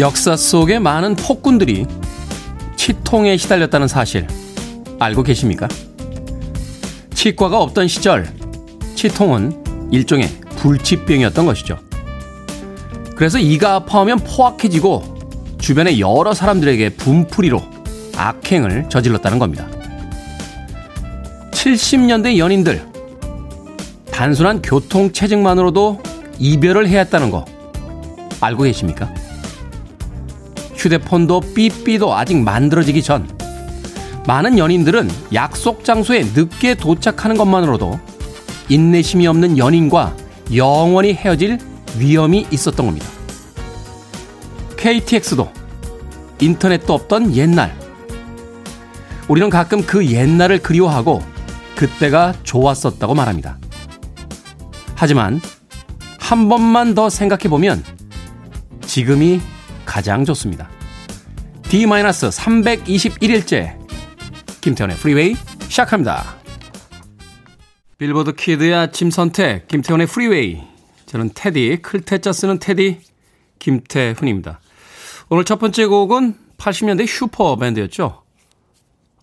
역사 속에 많은 폭군들이 치통에 시달렸다는 사실 알고 계십니까? 치과가 없던 시절 치통은 일종의 불치병이었던 것이죠. 그래서 이가 아파하면 포악해지고 주변의 여러 사람들에게 분풀이로 악행을 저질렀다는 겁니다. 70년대 연인들 단순한 교통 체증만으로도 이별을 해야 했다는 거 알고 계십니까? 휴대폰도 삐삐도 아직 만들어지기 전 많은 연인들은 약속 장소에 늦게 도착하는 것만으로도 인내심이 없는 연인과 영원히 헤어질 위험이 있었던 겁니다. KTX도 인터넷도 없던 옛날. 우리는 가끔 그 옛날을 그리워하고 그때가 좋았었다고 말합니다. 하지만 한 번만 더 생각해 보면 지금이 가장 좋습니다. D-321일째 김태훈의 프리웨이 시작합니다. 빌보드 키드의 아침 선택 김태훈의 프리웨이 저는 태디 클 태자 쓰는 태디 김태훈입니다. 오늘 첫 번째 곡은 80년대 슈퍼 밴드였죠.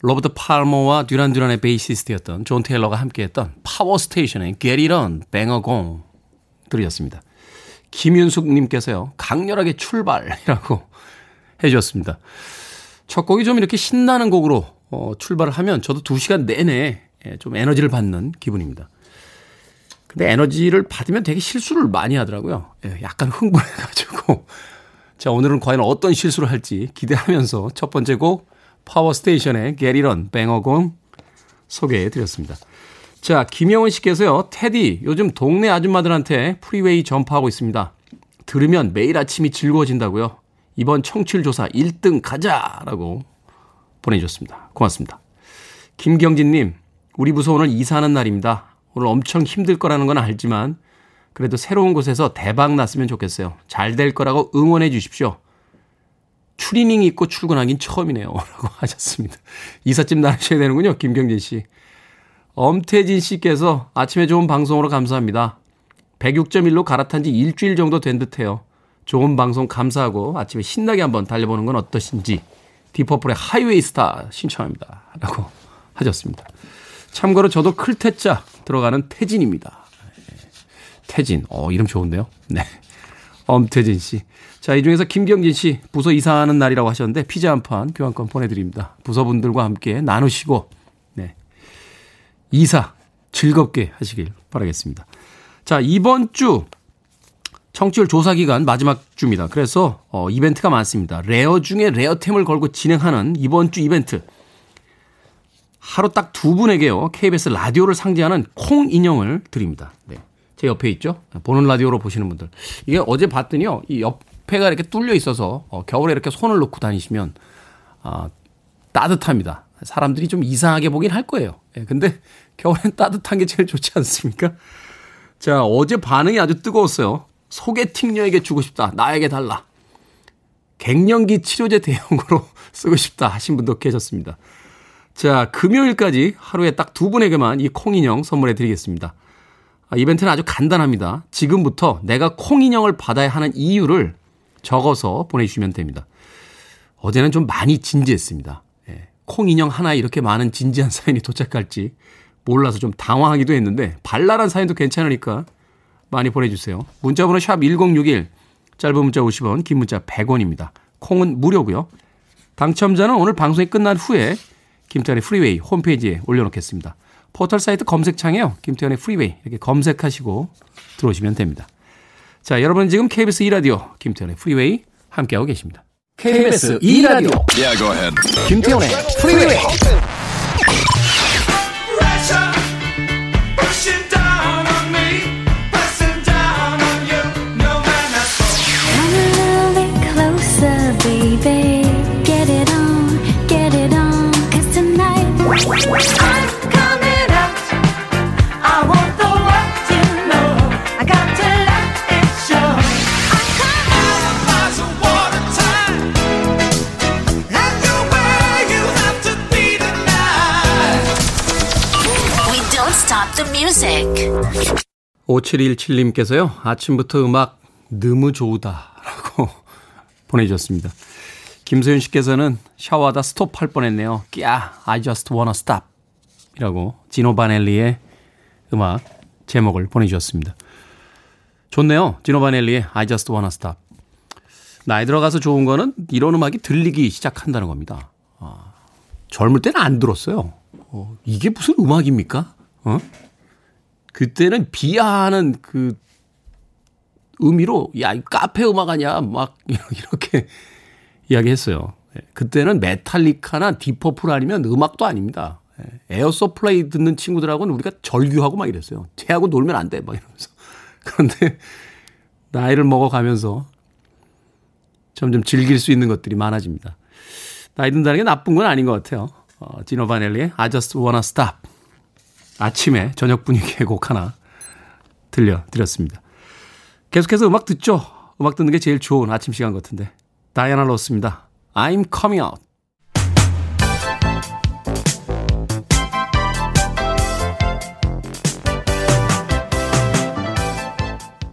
로버트 팔머와 듀란 듀란의 베이시스트였던 존 테일러가 함께했던 파워 스테이션의 Get It On, Bang a Gong 들으셨습니다. 김윤숙님께서요, 강렬하게 출발이라고 해주셨습니다. 첫 곡이 좀 이렇게 신나는 곡으로 어, 출발을 하면 저도 2시간 내내 예, 좀 에너지를 받는 기분입니다. 근데 에너지를 받으면 되게 실수를 많이 하더라고요. 예, 약간 흥분해가지고. 자, 오늘은 과연 어떤 실수를 할지 기대하면서 첫 번째 곡 파워 스테이션의 게리런 뱅어공 소개해 드렸습니다. 자, 김영원 씨께서요, 테디, 요즘 동네 아줌마들한테 프리웨이 점프하고 있습니다. 들으면 매일 아침이 즐거워진다고요. 이번 청취율 조사 1등 가자 라고 보내주셨습니다. 고맙습니다. 김경진님, 우리 부서 오늘 이사하는 날입니다. 오늘 엄청 힘들 거라는 건 알지만 그래도 새로운 곳에서 대박 났으면 좋겠어요. 잘 될 거라고 응원해 주십시오. 추리닝 입고 출근하긴 처음이네요. 라고 하셨습니다. 이삿짐 나르셔야 되는군요. 김경진 씨. 엄태진 씨께서 아침에 좋은 방송으로 감사합니다. 106.1로 갈아탄 지 일주일 정도 된 듯해요. 좋은 방송 감사하고 아침에 신나게 한번 달려보는 건 어떠신지 디퍼플의 하이웨이 스타 신청합니다. 라고 하셨습니다. 참고로 저도 클테자 들어가는 태진입니다. 태진. 어, 이름 좋은데요? 네. 엄태진 씨. 자, 이 중에서 김경진 씨 부서 이사하는 날이라고 하셨는데 피자 한 판 교환권 보내드립니다. 부서분들과 함께 나누시고, 네. 이사 즐겁게 하시길 바라겠습니다. 자, 이번 주 청취율 조사 기간 마지막 주입니다. 그래서 어, 이벤트가 많습니다. rare 중에 rare템을 걸고 진행하는 이번 주 이벤트. 하루 딱 두 분에게요. KBS 라디오를 상징하는 콩 인형을 드립니다. 네. 제 옆에 있죠? 보는 라디오로 보시는 분들. 이게 어제 봤더니요. 이 옆에가 이렇게 뚫려 있어서 어, 겨울에 이렇게 손을 놓고 다니시면 아, 따뜻합니다. 사람들이 좀 이상하게 보긴 할 거예요. 예, 근데 겨울엔 따뜻한 게 제일 좋지 않습니까? 자, 어제 반응이 아주 뜨거웠어요. 소개팅녀에게 주고 싶다. 나에게 달라. 갱년기 치료제 대용으로 쓰고 싶다 하신 분도 계셨습니다. 자, 금요일까지 하루에 딱 두 분에게만 이 콩인형 선물해 드리겠습니다. 아, 이벤트는 아주 간단합니다. 지금부터 내가 콩인형을 받아야 하는 이유를 적어서 보내주시면 됩니다. 어제는 좀 많이 진지했습니다. 예, 콩인형 하나에 이렇게 많은 진지한 사연이 도착할지 몰라서 좀 당황하기도 했는데 발랄한 사연도 괜찮으니까 많이 보내주세요. 문자번호 샵 1061, 짧은 문자 50원, 긴 문자 100원입니다. 콩은 무료고요. 당첨자는 오늘 방송이 끝난 후에 김태현의 프리웨이 홈페이지에 올려놓겠습니다. 포털 사이트 검색창에요. 김태훈의 프리웨이 이렇게 검색하시고 들어오시면 됩니다. 자, 여러분 지금 KBS 2라디오 김태훈의 프리웨이 함께하고 계십니다. KBS 2라디오 yeah, 김태훈의 프리웨이 5717님께서요, 아침부터 음악 너무 좋다. 라고 보내주셨습니다. 김소연 씨께서는 샤워하다 스톱할 뻔했네요. 꺄, I just wanna stop. 이라고 지노 바넬리의 음악 제목을 보내주셨습니다. 좋네요. 지노 바넬리의 I just wanna stop. 나이 들어가서 좋은 거는 이런 음악이 들리기 시작한다는 겁니다. 아, 젊을 때는 안 들었어요. 어, 이게 무슨 음악입니까? 어? 그때는 비하하는 그 의미로 야, 이 카페 음악 아니야? 막 이렇게 이야기했어요. 예, 그때는 메탈리카나 디퍼플 아니면 음악도 아닙니다. 예, 에어소 플레이 듣는 친구들하고는 우리가 절규하고 막 이랬어요. 쟤하고 놀면 안 돼. 막 이러면서. 그런데 나이를 먹어가면서 점점 즐길 수 있는 것들이 많아집니다. 나이 든다는 게 나쁜 건 아닌 것 같아요. 어, 지노 바넬리의 I just wanna stop. 아침에 저녁 분위기의 곡 하나 들려드렸습니다. 계속해서 음악 듣죠. 음악 듣는 게 제일 좋은 아침 시간 같은데. 다이아나 로스입니다. I'm coming out.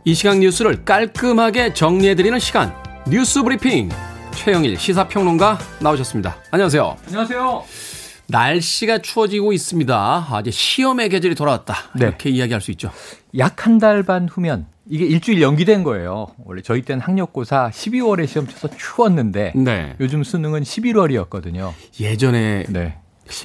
이 시각 뉴스를 깔끔하게 정리해드리는 시간. 뉴스 브리핑 최영일 시사평론가 나오셨습니다. 안녕하세요. 안녕하세요. 날씨가 추워지고 있습니다. 아, 이제 시험의 계절이 돌아왔다. 네. 이렇게 이야기할 수 있죠. 약 한 달 반 후면 이게 일주일 연기된 거예요. 원래 저희 때는 학력고사 12월에 시험 쳐서 추웠는데 네. 요즘 수능은 11월이었거든요. 예전에 네.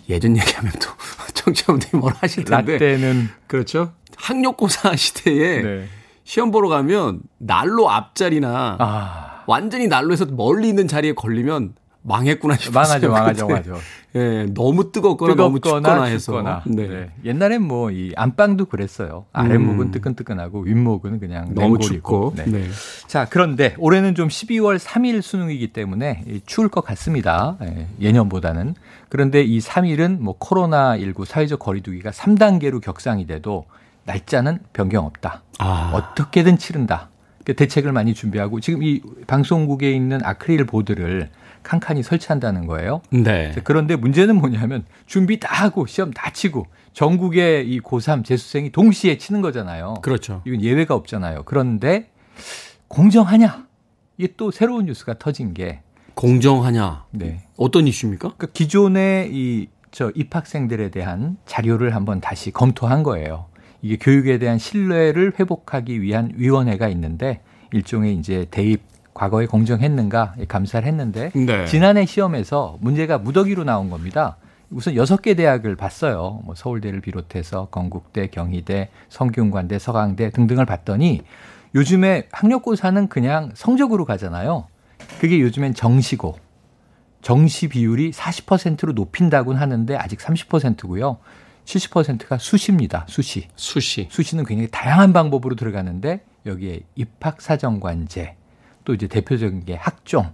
예전 얘기하면 또 청취자분들이 뭐라 하실 텐데. 라떼는 그렇죠. 학력고사 시대에 네. 시험 보러 가면 난로 앞자리나 아, 완전히 난로에서 멀리 있는 자리에 걸리면 망했구나 싶었어요. 망하죠, 망하죠. 망하죠. 예, 너무 뜨겁거나 너무 춥거나 해서. 춥거나. 네. 네. 옛날엔 뭐 이 안방도 그랬어요. 아랫목은 음. 뜨끈뜨끈하고 윗목은 그냥 너무. 춥고. 네. 네. 자, 그런데 올해는 좀 12월 3일 수능이기 때문에 이 추울 것 같습니다. 예, 예년보다는. 그런데 이 3일은 뭐 코로나19 사회적 거리두기가 3단계로 격상이 돼도 날짜는 변경 없다. 아. 어떻게든 치른다. 그 대책을 많이 준비하고 지금 이 방송국에 있는 아크릴 보드를 칸칸이 설치한다는 거예요. 네. 그런데 문제는 뭐냐면 준비 다 하고 시험 다 치고 전국의 이 고3 재수생이 동시에 치는 거잖아요. 그렇죠. 이건 예외가 없잖아요. 그런데 공정하냐? 이게 또 새로운 뉴스가 터진 게 공정하냐? 네. 어떤 이슈입니까? 그러니까 기존의 이 저 입학생들에 대한 자료를 한번 다시 검토한 거예요. 이게 교육에 대한 신뢰를 회복하기 위한 위원회가 있는데 일종의 이제 대입 과거에 공정했는가 감사를 했는데 네. 지난해 시험에서 문제가 무더기로 나온 겁니다. 우선 여섯 개 대학을 봤어요. 뭐 서울대를 비롯해서 건국대, 경희대, 성균관대, 서강대 등등을 봤더니 요즘에 학력고사는 그냥 성적으로 가잖아요. 그게 요즘엔 정시고 정시 비율이 40%로 높인다고는 하는데 아직 30%고요. 70%가 수시입니다. 수시. 수시. 수시는 굉장히 다양한 방법으로 들어가는데 여기에 입학사정관제 또 이제 대표적인 게 학종,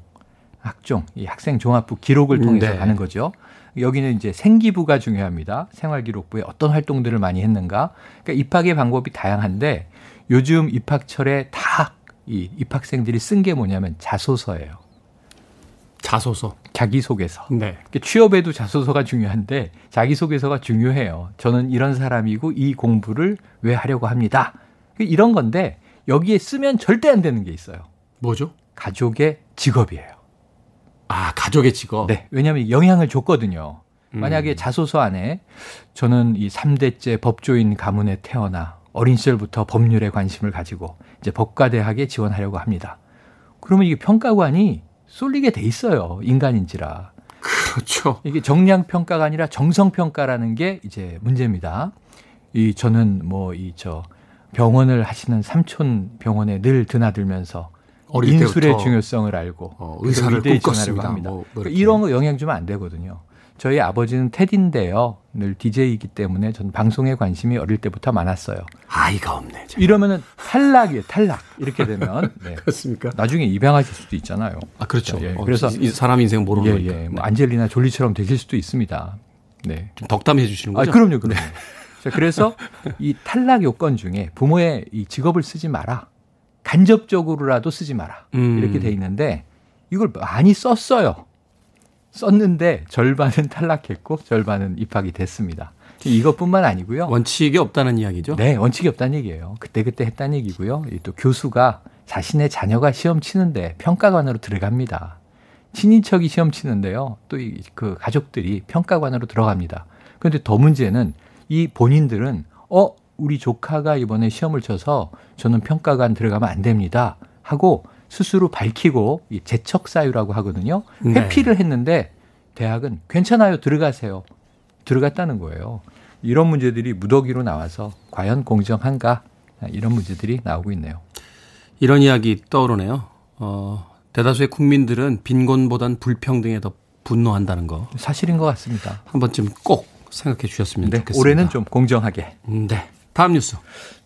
학종, 이 학생 종합부 기록을 통해서 네. 가는 거죠. 여기는 이제 생기부가 중요합니다. 생활기록부에 어떤 활동들을 많이 했는가. 그러니까 입학의 방법이 다양한데 요즘 입학철에 다 이 입학생들이 쓴 게 뭐냐면 자소서예요. 자소서. 자기소개서. 네. 이렇게 취업에도 자소서가 중요한데 자기소개서가 중요해요. 저는 이런 사람이고 이 공부를 왜 하려고 합니다. 이런 건데 여기에 쓰면 절대 안 되는 게 있어요. 뭐죠? 가족의 직업이에요. 아, 가족의 직업. 네. 왜냐하면 영향을 줬거든요. 음. 만약에 자소서 안에 저는 이 3대째 법조인 가문에 태어나 어린 시절부터 법률에 관심을 가지고 이제 법과대학에 지원하려고 합니다. 그러면 이게 평가관이 쏠리게 돼 있어요. 인간인지라. 그렇죠. 이게 정량 평가가 아니라 정성 평가라는 게 이제 문제입니다. 이 저는 뭐 이 저 병원을 하시는 삼촌 병원에 늘 드나들면서 어릴 인술의 때부터 중요성을 알고 어, 의사를 꿈꿨습니다. 합니다. 뭐, 뭐. 이런 거 영향 주면 안 되거든요. 저희 아버지는 테디인데요. 늘 DJ이기 때문에 전 방송에 관심이 어릴 때부터 많았어요. 아이가 없네. 참. 이러면은 탈락이에요, 탈락. 이렇게 되면 네. 그렇습니까? 나중에 입양하실 수도 있잖아요. 아, 그렇죠. 예, 어, 그래서 사람 인생 모르는 예, 거니까. 예. 뭐 네. 안젤리나 졸리처럼 되실 수도 있습니다. 네. 좀 덕담해 주시는 아, 거죠? 그럼요, 그럼요. 자, 그래서 이 탈락 요건 중에 부모의 이 직업을 쓰지 마라. 간접적으로라도 쓰지 마라. 음. 이렇게 돼 있는데 이걸 많이 썼어요. 썼는데 절반은 탈락했고 절반은 입학이 됐습니다. 이것뿐만 아니고요. 원칙이 없다는 이야기죠? 네, 원칙이 없다는 얘기예요. 그때그때 했다는 얘기고요. 이또 교수가 자신의 자녀가 시험 치는데 평가관으로 들어갑니다. 친인척이 시험 치는데요. 또 그 가족들이 평가관으로 들어갑니다. 그런데 더 문제는 이 본인들은 어 우리 조카가 이번에 시험을 쳐서 저는 평가관 들어가면 안 됩니다. 하고 스스로 밝히고 재척 사유라고 하거든요. 네. 회피를 했는데 대학은 괜찮아요. 들어가세요. 들어갔다는 거예요. 이런 문제들이 무더기로 나와서 과연 공정한가? 이런 문제들이 나오고 있네요. 이런 이야기 떠오르네요. 어, 대다수의 국민들은 빈곤보단 불평등에 더 분노한다는 거. 사실인 것 같습니다. 한 번쯤 꼭 생각해 주셨으면 네, 좋겠습니다. 올해는 좀 공정하게. 네. 다음 뉴스.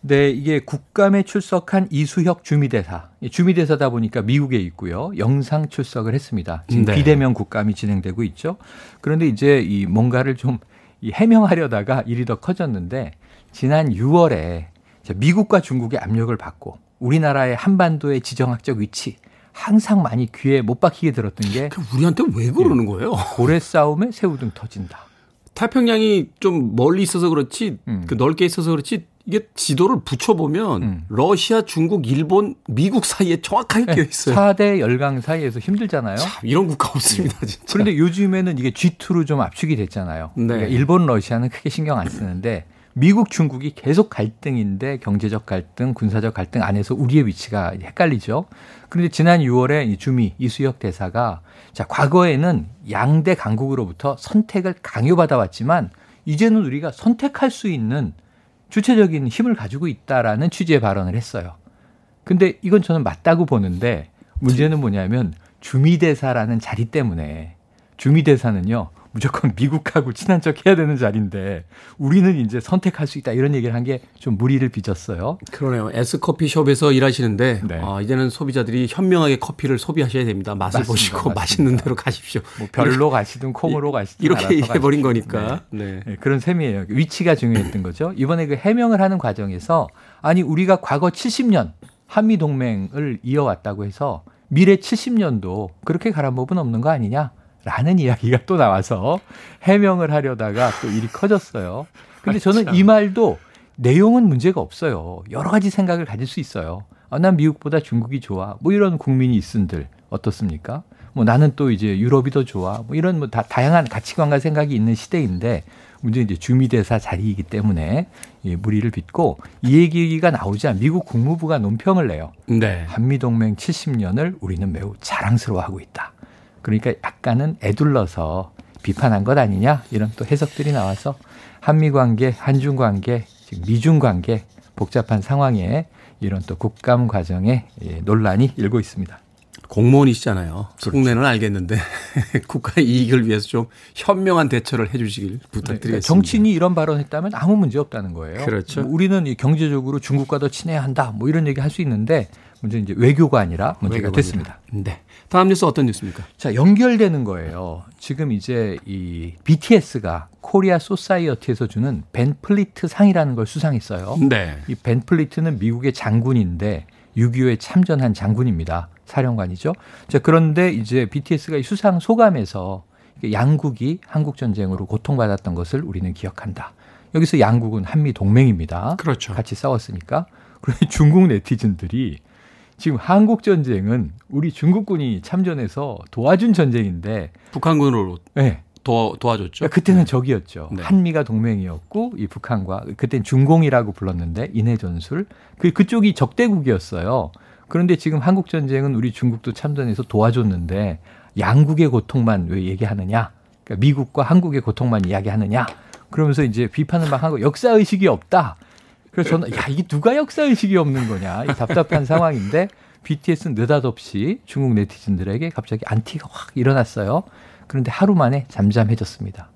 네, 이게 국감에 출석한 이수혁 주미대사. 주미대사다 보니까 미국에 있고요. 영상 출석을 했습니다. 지금 네. 비대면 국감이 진행되고 있죠. 그런데 이제 이 뭔가를 좀 해명하려다가 일이 더 커졌는데 지난 6월에 미국과 중국의 압력을 받고 우리나라의 한반도의 지정학적 위치 항상 많이 귀에 못 박히게 들었던 게 우리한테 왜 그러는 거예요? 고래 싸움에 새우등 터진다. 태평양이 좀 멀리 있어서 그렇지 음. 그 넓게 있어서 그렇지 이게 지도를 붙여보면 음. 러시아, 중국, 일본, 미국 사이에 정확하게 네. 끼어 있어요. 4대 열강 사이에서 힘들잖아요. 참, 이런 국가 없습니다, 네. 진짜. 그런데 요즘에는 이게 G2로 좀 압축이 됐잖아요. 네. 그러니까 일본, 러시아는 크게 신경 안 쓰는데 미국, 중국이 계속 갈등인데 경제적 갈등, 군사적 갈등 안에서 우리의 위치가 헷갈리죠. 그런데 지난 6월에 주미 이수혁 대사가 자, 과거에는 양대 강국으로부터 선택을 강요받아 왔지만 이제는 우리가 선택할 수 있는 주체적인 힘을 가지고 있다라는 취지의 발언을 했어요. 근데 이건 저는 맞다고 보는데 문제는 뭐냐면 주미 대사라는 자리 때문에 주미 대사는요 무조건 미국하고 친한 척 해야 되는 자리인데 우리는 이제 선택할 수 있다 이런 얘기를 한 게 좀 무리를 빚었어요. 그러네요. 에스커피숍에서 일하시는데 네. 아, 이제는 소비자들이 현명하게 커피를 소비하셔야 됩니다. 맛을 맞습니다. 보시고 맞습니다. 맛있는 대로 가십시오. 뭐 별로 가시든 콩으로 가시든 이렇게 해버린 거니까. 네. 네. 네. 그런 셈이에요. 위치가 중요했던 거죠. 이번에 그 해명을 하는 과정에서 아니 우리가 과거 70년 한미 동맹을 이어왔다고 해서 미래 70년도 그렇게 가란 법은 없는 거 아니냐? 라는 이야기가 또 나와서 해명을 하려다가 또 일이 커졌어요. 근데 저는 이 말도 내용은 문제가 없어요. 여러 가지 생각을 가질 수 있어요. 아, 난 미국보다 중국이 좋아. 뭐 이런 국민이 있은들 어떻습니까? 뭐 나는 또 이제 유럽이 더 좋아. 뭐 이런 뭐 다, 다양한 가치관과 생각이 있는 시대인데 문제 이제 주미대사 자리이기 때문에 예, 무리를 빚고 이 얘기가 나오자 미국 국무부가 논평을 내요. 네. 한미동맹 70년을 우리는 매우 자랑스러워하고 있다. 그러니까 약간은 애둘러서 비판한 것 아니냐 이런 또 해석들이 나와서 한미 관계, 한중 관계, 지금 미중 관계 복잡한 상황에 이런 또 국감 과정에 예, 논란이 일고 있습니다. 공무원이시잖아요. 속내는 그렇죠. 알겠는데 국가의 이익을 위해서 좀 현명한 대처를 해주시길 부탁드리겠습니다. 그러니까 정치인이 이런 발언했다면 아무 문제 없다는 거예요. 그렇죠. 뭐 우리는 경제적으로 중국과 더 친해야 한다. 뭐 이런 얘기 할 수 있는데 문제는 이제 외교가 아니라 문제가 외교가 됐습니다. 아니라. 네. 다음 뉴스 어떤 뉴스입니까? 자, 연결되는 거예요. 지금 이제 이 BTS가 코리아 소사이어티에서 주는 밴 플리트 상이라는 걸 수상했어요. 네. 이 밴 플리트는 미국의 장군인데 6.25에 참전한 장군입니다. 사령관이죠. 자, 그런데 이제 BTS가 이 수상 소감에서 양국이 한국 전쟁으로 고통받았던 것을 우리는 기억한다. 여기서 양국은 한미 동맹입니다. 그렇죠. 같이 싸웠으니까. 그런데 중국 네티즌들이 지금 한국 전쟁은 우리 중국군이 참전해서 도와준 전쟁인데 북한군으로 네. 도, 도와줬죠. 그러니까 그때는 적이었죠. 네. 한미가 동맹이었고 이 북한과 그때는 중공이라고 불렀는데 인해 전술 그 그쪽이 적대국이었어요. 그런데 지금 한국 전쟁은 우리 중국도 참전해서 도와줬는데 양국의 고통만 왜 얘기하느냐? 그러니까 미국과 한국의 고통만 이야기하느냐? 그러면서 이제 비판을 막 하고 역사 의식이 없다. 그래서 저는 야 이게 누가 역사 의식이 없는 거냐 답답한 상황인데 BTS는 느닷없이 중국 네티즌들에게 갑자기 안티가 확 일어났어요. 그런데 하루 만에 잠잠해졌습니다.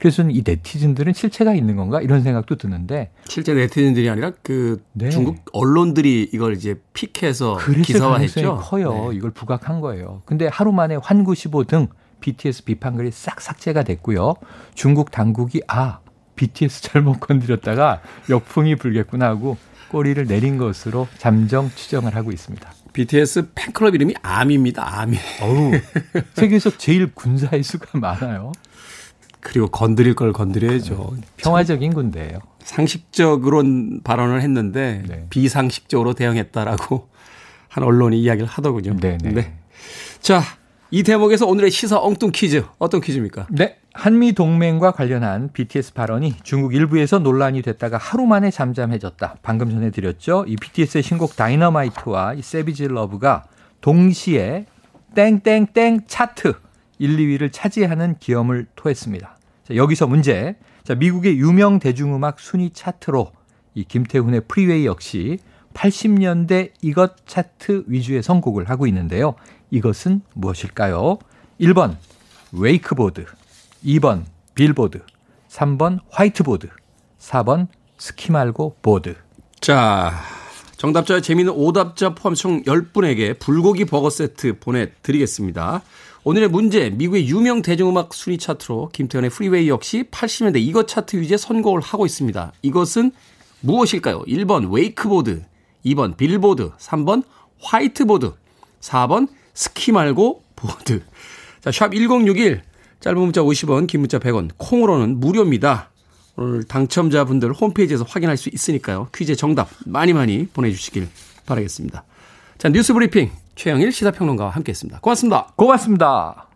그래서 이 네티즌들은 실체가 있는 건가 이런 생각도 드는데 실제 네티즌들이 아니라 그 네. 중국 언론들이 이걸 이제 픽해서 기사화했죠. 커요. 네. 이걸 부각한 거예요. 근데 하루 만에 환구시보 등 BTS 비판글이 싹 삭제가 됐고요. 중국 당국이 아 BTS 잘못 건드렸다가 역풍이 불겠구나 하고 꼬리를 내린 것으로 잠정 추정을 하고 있습니다. BTS 팬클럽 이름이 암입니다. 암이. 어우, 세계에서 제일 군사의 수가 많아요. 그리고 건드릴 걸 건드려야죠. 네. 평화적인 군대예요. 상식적으로 발언을 했는데 네. 비상식적으로 대응했다라고 한 언론이 이야기를 하더군요. 네네. 네. 자, 이 대목에서 오늘의 시사 엉뚱 퀴즈 어떤 퀴즈입니까? 네. 한미 동맹과 관련한 BTS 발언이 중국 일부에서 논란이 됐다가 하루 만에 잠잠해졌다. 방금 전에 드렸죠. 이 BTS의 신곡 다이너마이트와 이 Savage Love가 동시에 땡땡땡 차트 1, 2위를 차지하는 기염을 토했습니다. 자, 여기서 문제. 자, 미국의 유명 대중음악 순위 차트로 이 김태훈의 프리웨이 역시 80년대 이것 차트 위주의 선곡을 하고 있는데요. 이것은 무엇일까요? 1번 웨이크보드, 2번 빌보드, 3번 화이트보드, 4번 스키 말고 보드. 자, 정답자와 재미있는 오답자 포함 총 10분에게 불고기 버거 세트 보내드리겠습니다. 오늘의 문제, 미국의 유명 대중음악 순위 차트로 김태훈의 프리웨이 역시 80년대 이것 차트 위주의 선곡을 하고 있습니다. 이것은 무엇일까요? 1번 웨이크보드, 2번 빌보드, 3번 화이트보드, 4번 스키 말고 보드. 자, 샵 1061, 짧은 문자 50원, 긴 문자 100원, 콩으로는 무료입니다. 오늘 당첨자분들 홈페이지에서 확인할 수 있으니까요. 퀴즈 정답 많이 많이 보내주시길 바라겠습니다. 자, 뉴스 브리핑 최영일 시사평론가와 함께했습니다. 고맙습니다. 고맙습니다.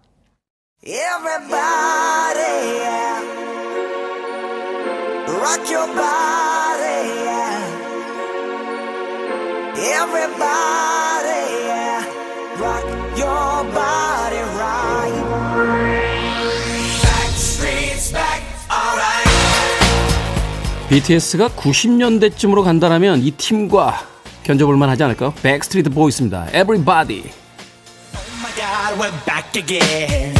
BTS가 90년대쯤으로 간다라면 이 팀과 견뎌볼만 하지 않을까요? 백스트리트 보이스입니다. Everybody. Oh my God, we're back again.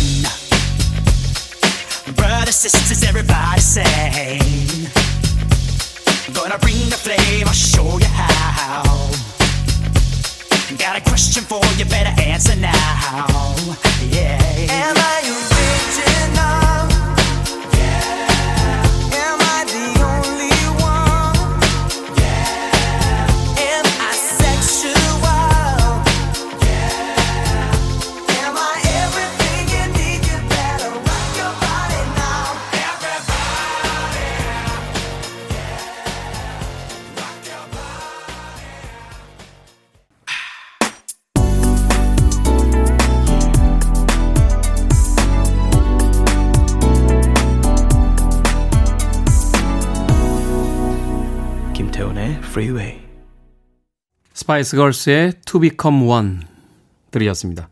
Brothers, sisters, everybody say. Gonna bring the flame, I'll show you how. Got a question for you, better answer now. Yeah. Am I original? Freeway. 스파이스 걸스의 To Become One 들으셨습니다.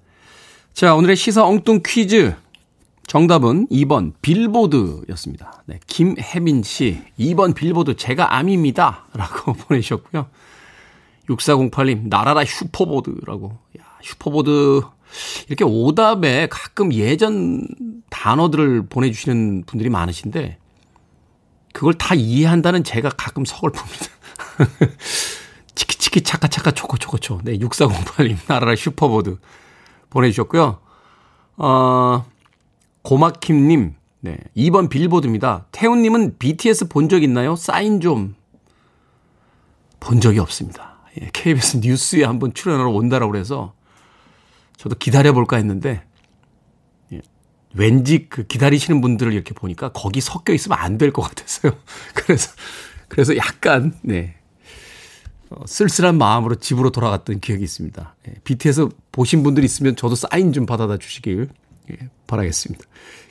자, 오늘의 시사 엉뚱 퀴즈. 정답은 2번 빌보드였습니다. 네, 김혜민 씨, 2번 빌보드 제가 압니다. 라고 보내주셨고요. 6408님, 날아라 슈퍼보드라고. 야, 슈퍼보드. 이렇게 오답에 가끔 예전 단어들을 보내주시는 분들이 많으신데, 그걸 다 이해한다는 제가 가끔 서글픕니다. 치키치키 차카차카 초코초코초. 네, 6408님, 나라라 슈퍼보드 보내주셨고요. 어, 고마킴님, 네, 2번 빌보드입니다. 태훈님은 BTS 본 적 있나요? 사인 좀. 본 적이 없습니다. 예, KBS 뉴스에 한번 출연하러 온다라고 그래서 저도 기다려볼까 했는데, 예, 왠지 그 기다리시는 분들을 이렇게 보니까 거기 섞여 있으면 안 될 것 같았어요. 그래서, 그래서 약간, 네, 어, 쓸쓸한 마음으로 집으로 돌아갔던 기억이 있습니다. 예, BTS 보신 분들 있으면 저도 사인 좀 받아다 주시길 예, 바라겠습니다.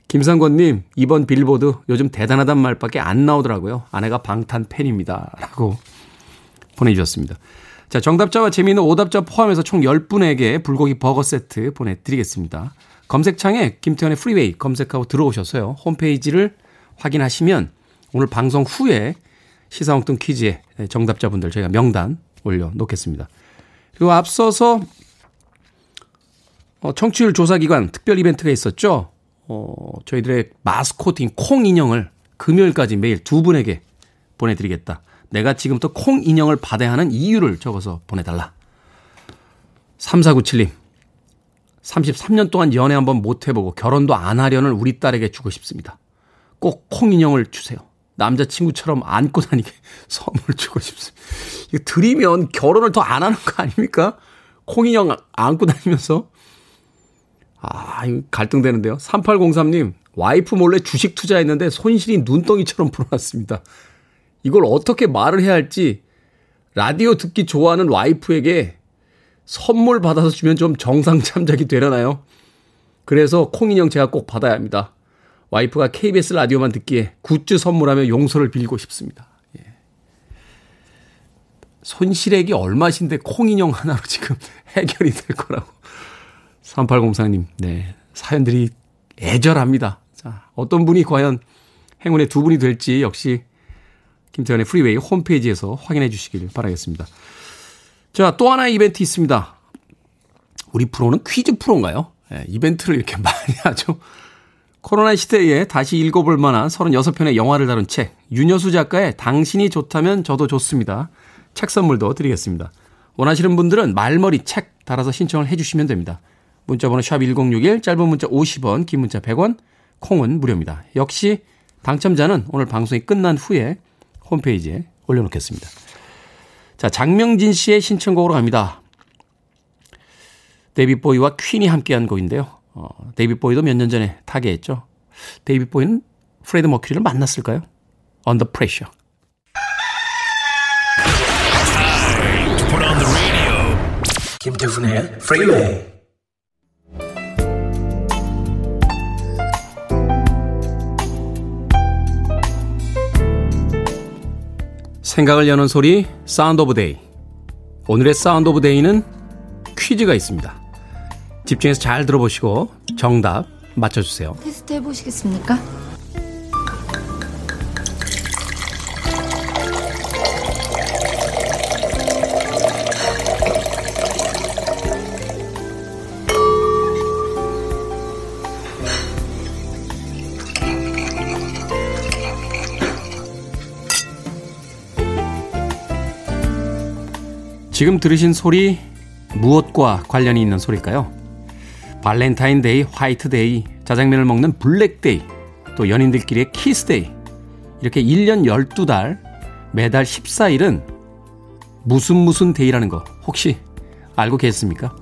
김상권님, 이번 빌보드 요즘 대단하단 말밖에 안 나오더라고요. 아내가 방탄 팬입니다. 라고 보내주셨습니다. 자, 정답자와 재미있는 오답자 포함해서 총 10분에게 불고기 버거 세트 보내드리겠습니다. 검색창에 김태현의 프리웨이 검색하고 들어오셔서요. 홈페이지를 확인하시면 오늘 방송 후에 시사홍뚱 퀴즈의 정답자분들 저희가 명단 올려놓겠습니다. 그리고 앞서서 어, 청취율 조사 기관 특별 이벤트가 있었죠. 어, 저희들의 마스코트인 콩 인형을 금요일까지 매일 두 분에게 보내드리겠다. 내가 지금부터 콩 인형을 받아야 하는 이유를 적어서 보내달라. 3497님. 33년 동안 연애 한번 못 해보고 결혼도 안 하려는 우리 딸에게 주고 싶습니다. 꼭 콩 인형을 주세요. 남자친구처럼 안고 다니게 선물 주고 싶습니다. 이거 드리면 결혼을 더 안 하는 거 아닙니까? 콩인형 안고 다니면서. 아, 이거 갈등되는데요. 3803님, 와이프 몰래 주식 투자했는데 손실이 눈덩이처럼 불어났습니다. 이걸 어떻게 말을 해야 할지 라디오 듣기 좋아하는 와이프에게 선물 받아서 주면 좀 정상 참작이 되려나요? 그래서 콩인형 제가 꼭 받아야 합니다. 와이프가 KBS 라디오만 듣기에 굿즈 선물하며 용서를 빌고 싶습니다. 예. 손실액이 얼마신데 콩인형 하나로 지금 해결이 될 거라고. 3804님, 네. 사연들이 애절합니다. 자, 어떤 분이 과연 행운의 두 분이 될지 역시 김태훈의 프리웨이 홈페이지에서 확인해 주시길 바라겠습니다. 자, 또 하나의 이벤트 있습니다. 우리 프로는 퀴즈 프로인가요? 네, 이벤트를 이렇게 많이 하죠. 코로나 시대에 다시 읽어볼 만한 36편의 영화를 다룬 책, 윤여수 작가의 당신이 좋다면 저도 좋습니다. 책 선물도 드리겠습니다. 원하시는 분들은 말머리 책 달아서 신청을 해주시면 됩니다. 문자번호 샵 1061, 짧은 문자 50원, 긴 문자 100원, 콩은 무료입니다. 역시 당첨자는 오늘 방송이 끝난 후에 홈페이지에 올려놓겠습니다. 자, 장명진 씨의 신청곡으로 갑니다. 데이빗 보위와 퀸이 함께한 곡인데요. 어, 데이빗 보위도 몇 년 전에 타계했죠. 데이빗 보위는 프레디 머큐리를 만났을까요? Under Pressure. 김태훈의 프리웨이 생각을 여는 소리 Sound of Day 오늘의 Sound of Day는 퀴즈가 있습니다. 집중해서 잘 들어보시고 정답 맞춰주세요. 테스트 해보시겠습니까? 지금 들으신 소리 무엇과 관련이 있는 소리일까요? 발렌타인데이, 화이트데이, 자장면을 먹는 블랙데이, 또 연인들끼리의 키스데이. 이렇게 1년 12달, 매달 14일은 무슨 무슨 day라는 거 혹시 알고 계십니까?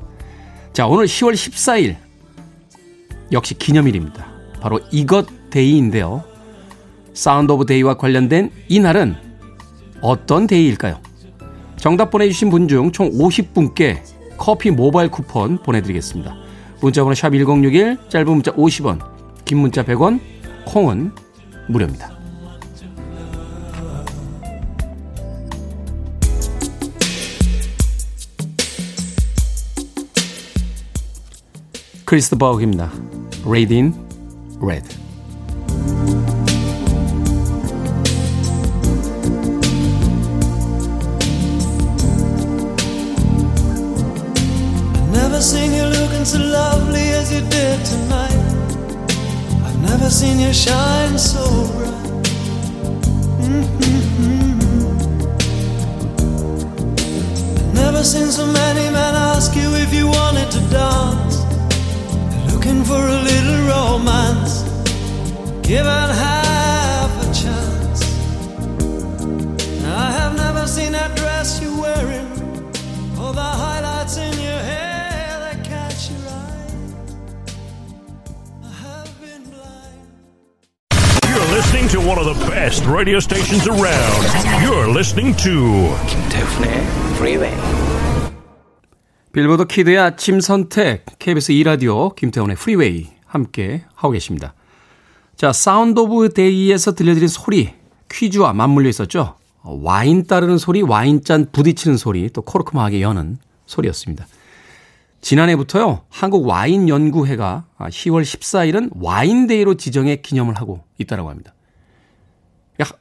자, 오늘 10월 14일. 역시 기념일입니다. 바로 이것 day인데요. Sound of Day와 관련된 이 날은 어떤 데이일까요? 정답 보내주신 분 중 총 50분께 커피 모바일 쿠폰 보내드리겠습니다. 문자번호 샵 1061, 짧은 문자 50원, 긴 문자 100원, 콩은 무료입니다. 크리스토 버그입니다. In Red. Never seen shine so bright. Mm-hmm. I've never seen so many men ask you if you wanted to dance. Best radio stations around. You're listening to 김태훈의 Freeway. 빌보드 Kid의 아침 선택 KBS 2 라디오 김태훈의 Freeway 함께 하고 계십니다. 자, Sound of Day에서 들려드린 소리 퀴즈와 맞물려 있었죠. 와인 따르는 소리, 와인잔 부딪히는 소리, 또 코르크 마개 여는 소리였습니다. 지난해부터요, 한국 와인 연구회가 10월 14일은 와인데이로 지정해 기념을 하고 있다고 합니다.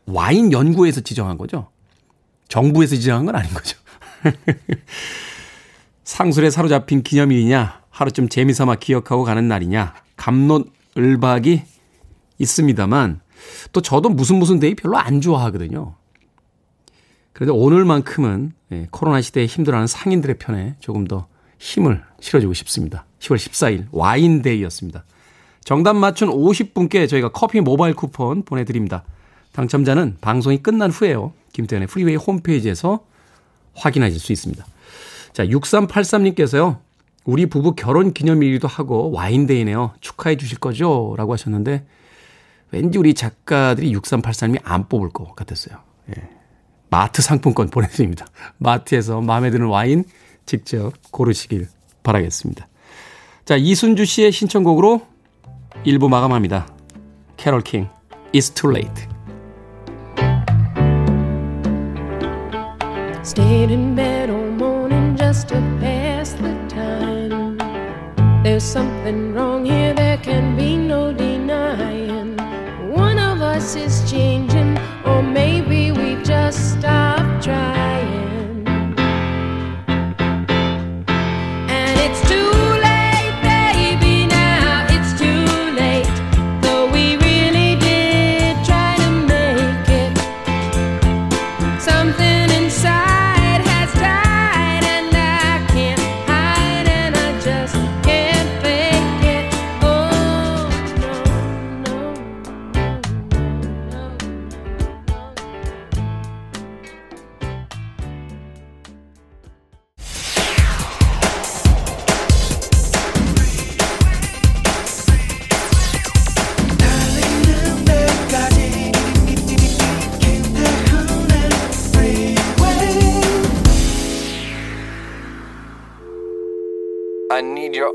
와인 연구회에서 지정한 거죠. 정부에서 지정한 건 아닌 거죠. 상술에 사로잡힌 기념일이냐, 하루쯤 재미삼아 기억하고 가는 날이냐, 갑론을박이 있습니다만, 또 저도 무슨 무슨 day 별로 안 좋아하거든요. 그래도 오늘만큼은 예, 코로나 시대에 힘들어하는 상인들의 편에 조금 더 힘을 실어주고 싶습니다. 10월 14일 와인데이였습니다. 정답 맞춘 50분께 저희가 커피 모바일 쿠폰 보내드립니다. 당첨자는 방송이 끝난 후에요. 김태훈의 Freeway 홈페이지에서 확인하실 수 있습니다. 자, 6383님께서요. 우리 부부 결혼 기념일이기도 하고 와인데이네요. 축하해 주실 거죠? 라고 하셨는데 왠지 우리 작가들이 6383님이 안 뽑을 것 같았어요. 예. 마트 상품권 보내드립니다. 마트에서 마음에 드는 와인 직접 고르시길 바라겠습니다. 자, 이순주 씨의 신청곡으로 1부 마감합니다. 캐롤 킹, It's Too Late. Stayed in bed all morning just to pass the time. There's something wrong here, there can be no denying. One of us is changing, or maybe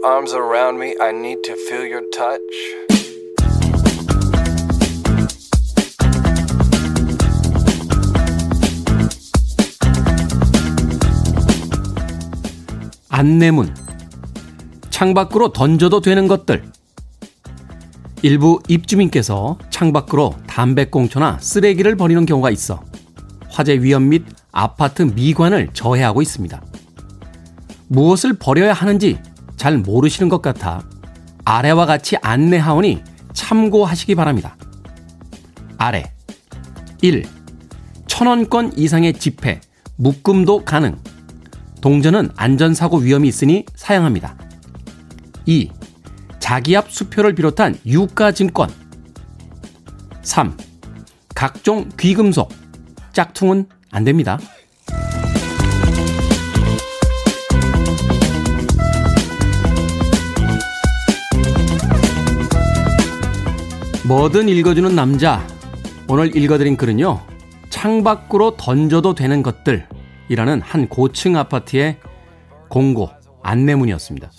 arms around me. I need to feel your touch. 안내문. 창밖으로 던져도 되는 것들. 일부 입주민께서 창밖으로 담배꽁초나 쓰레기를 버리는 경우가 있어 화재 위험 및 아파트 미관을 저해하고 있습니다. 무엇을 버려야 하는지 잘 모르시는 것 같아 아래와 같이 안내하오니 참고하시기 바랍니다. 아래 1. 천원권 이상의 지폐, 묶음도 가능. 동전은 안전사고 위험이 있으니 사양합니다. 2. 자기압 수표를 비롯한 유가증권. 3. 각종 귀금속, 짝퉁은 안 됩니다. 뭐든 읽어주는 남자. 오늘 읽어드린 글은요. 창밖으로 던져도 되는 것들이라는 한 고층 아파트의 공고, 안내문이었습니다.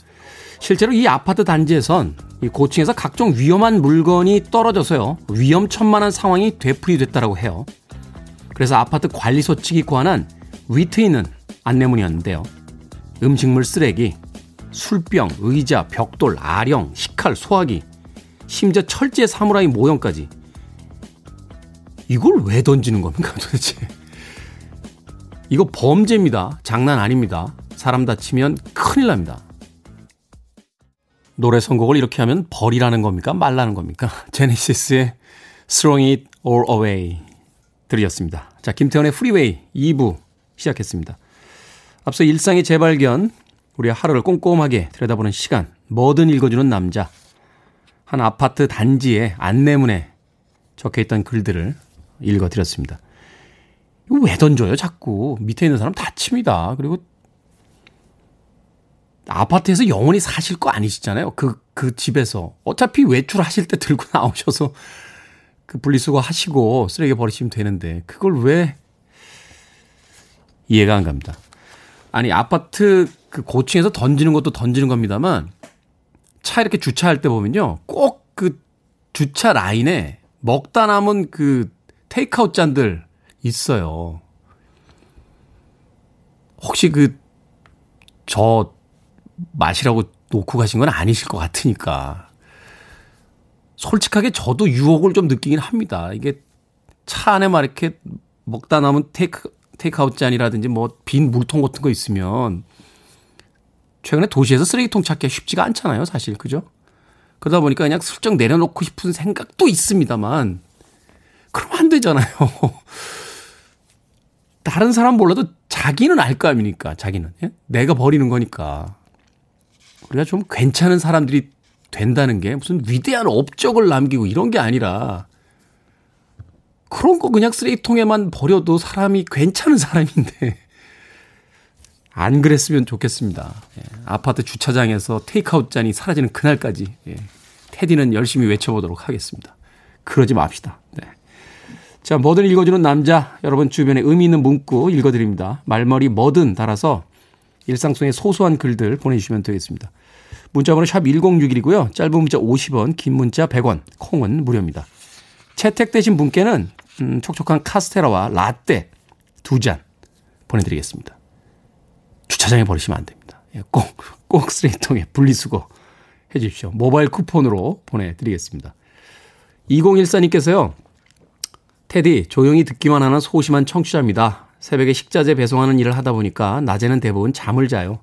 실제로 이 아파트 단지에선 이 고층에서 각종 위험한 물건이 떨어져서요. 위험천만한 상황이 되풀이됐다라고 해요. 그래서 아파트 관리소 측이 고안한 위트 있는 안내문이었는데요. 음식물 쓰레기, 술병, 의자, 벽돌, 아령, 식칼, 소화기, 심지어 철제 사무라이 모형까지. 이걸 왜 던지는 겁니까 도대체? 이거 범죄입니다. 장난 아닙니다. 사람 다치면 큰일 납니다. 노래 선곡을 이렇게 하면 버리라는 겁니까? 말라는 겁니까? 제네시스의 Throwing It All Away 들이었습니다. 자, 김태현의 프리웨이 2부 시작했습니다. 앞서 일상의 재발견, 우리 하루를 꼼꼼하게 들여다보는 시간, 뭐든 읽어주는 남자, 한 아파트 단지의 안내문에 적혀 있던 글들을 읽어 드렸습니다. 이거 왜 던져요, 자꾸. 밑에 있는 사람 다칩니다. 그리고 아파트에서 영원히 사실 거 아니시잖아요. 그, 그 집에서. 어차피 외출하실 때 들고 나오셔서 그 분리수거 하시고 쓰레기 버리시면 되는데, 그걸 왜 이해가 안 갑니다. 아니, 아파트 그 고층에서 던지는 것도 던지는 겁니다만, 차 이렇게 주차할 때 보면요. 꼭 그 주차 라인에 먹다 남은 그 테이크아웃 잔들 있어요. 혹시 그, 저, 마시라고 놓고 가신 건 아니실 것 같으니까. 솔직하게 저도 유혹을 좀 느끼긴 합니다. 이게 차 안에 막 이렇게 먹다 남은 테이크, 테이크아웃 잔이라든지 뭐 빈 물통 같은 거 있으면 최근에 도시에서 쓰레기통 찾기가 쉽지가 않잖아요, 사실. 그죠? 그러다 보니까 그냥 슬쩍 내려놓고 싶은 생각도 있습니다만, 그러면 안 되잖아요. 다른 사람 몰라도 자기는 알 거 아닙니까, 자기는. 예? 내가 버리는 거니까. 우리가 좀 괜찮은 사람들이 된다는 게 무슨 위대한 업적을 남기고 이런 게 아니라, 그런 거 그냥 쓰레기통에만 버려도 사람이 괜찮은 사람인데, 안 그랬으면 좋겠습니다. 예, 아파트 주차장에서 테이크아웃 잔이 사라지는 그날까지 예, 테디는 열심히 외쳐보도록 하겠습니다. 그러지 맙시다. 네. 자, 뭐든 읽어주는 남자, 여러분 주변에 의미 있는 문구 읽어드립니다. 말머리 뭐든 달아서 일상 속의 소소한 글들 보내주시면 되겠습니다. 문자번호 샵 1061이고요. 짧은 문자 50원, 긴 문자 100원, 콩은 무료입니다. 채택되신 분께는 음, 촉촉한 카스테라와 라떼 두 잔 보내드리겠습니다. 주차장에 버리시면 안 됩니다. 예, 꼭, 꼭 쓰레기통에 분리수거 해 주십시오. 모바일 쿠폰으로 보내드리겠습니다. 2014님께서요. 테디, 조용히 듣기만 하는 소심한 청취자입니다. 새벽에 식자재 배송하는 일을 하다 보니까 낮에는 대부분 잠을 자요.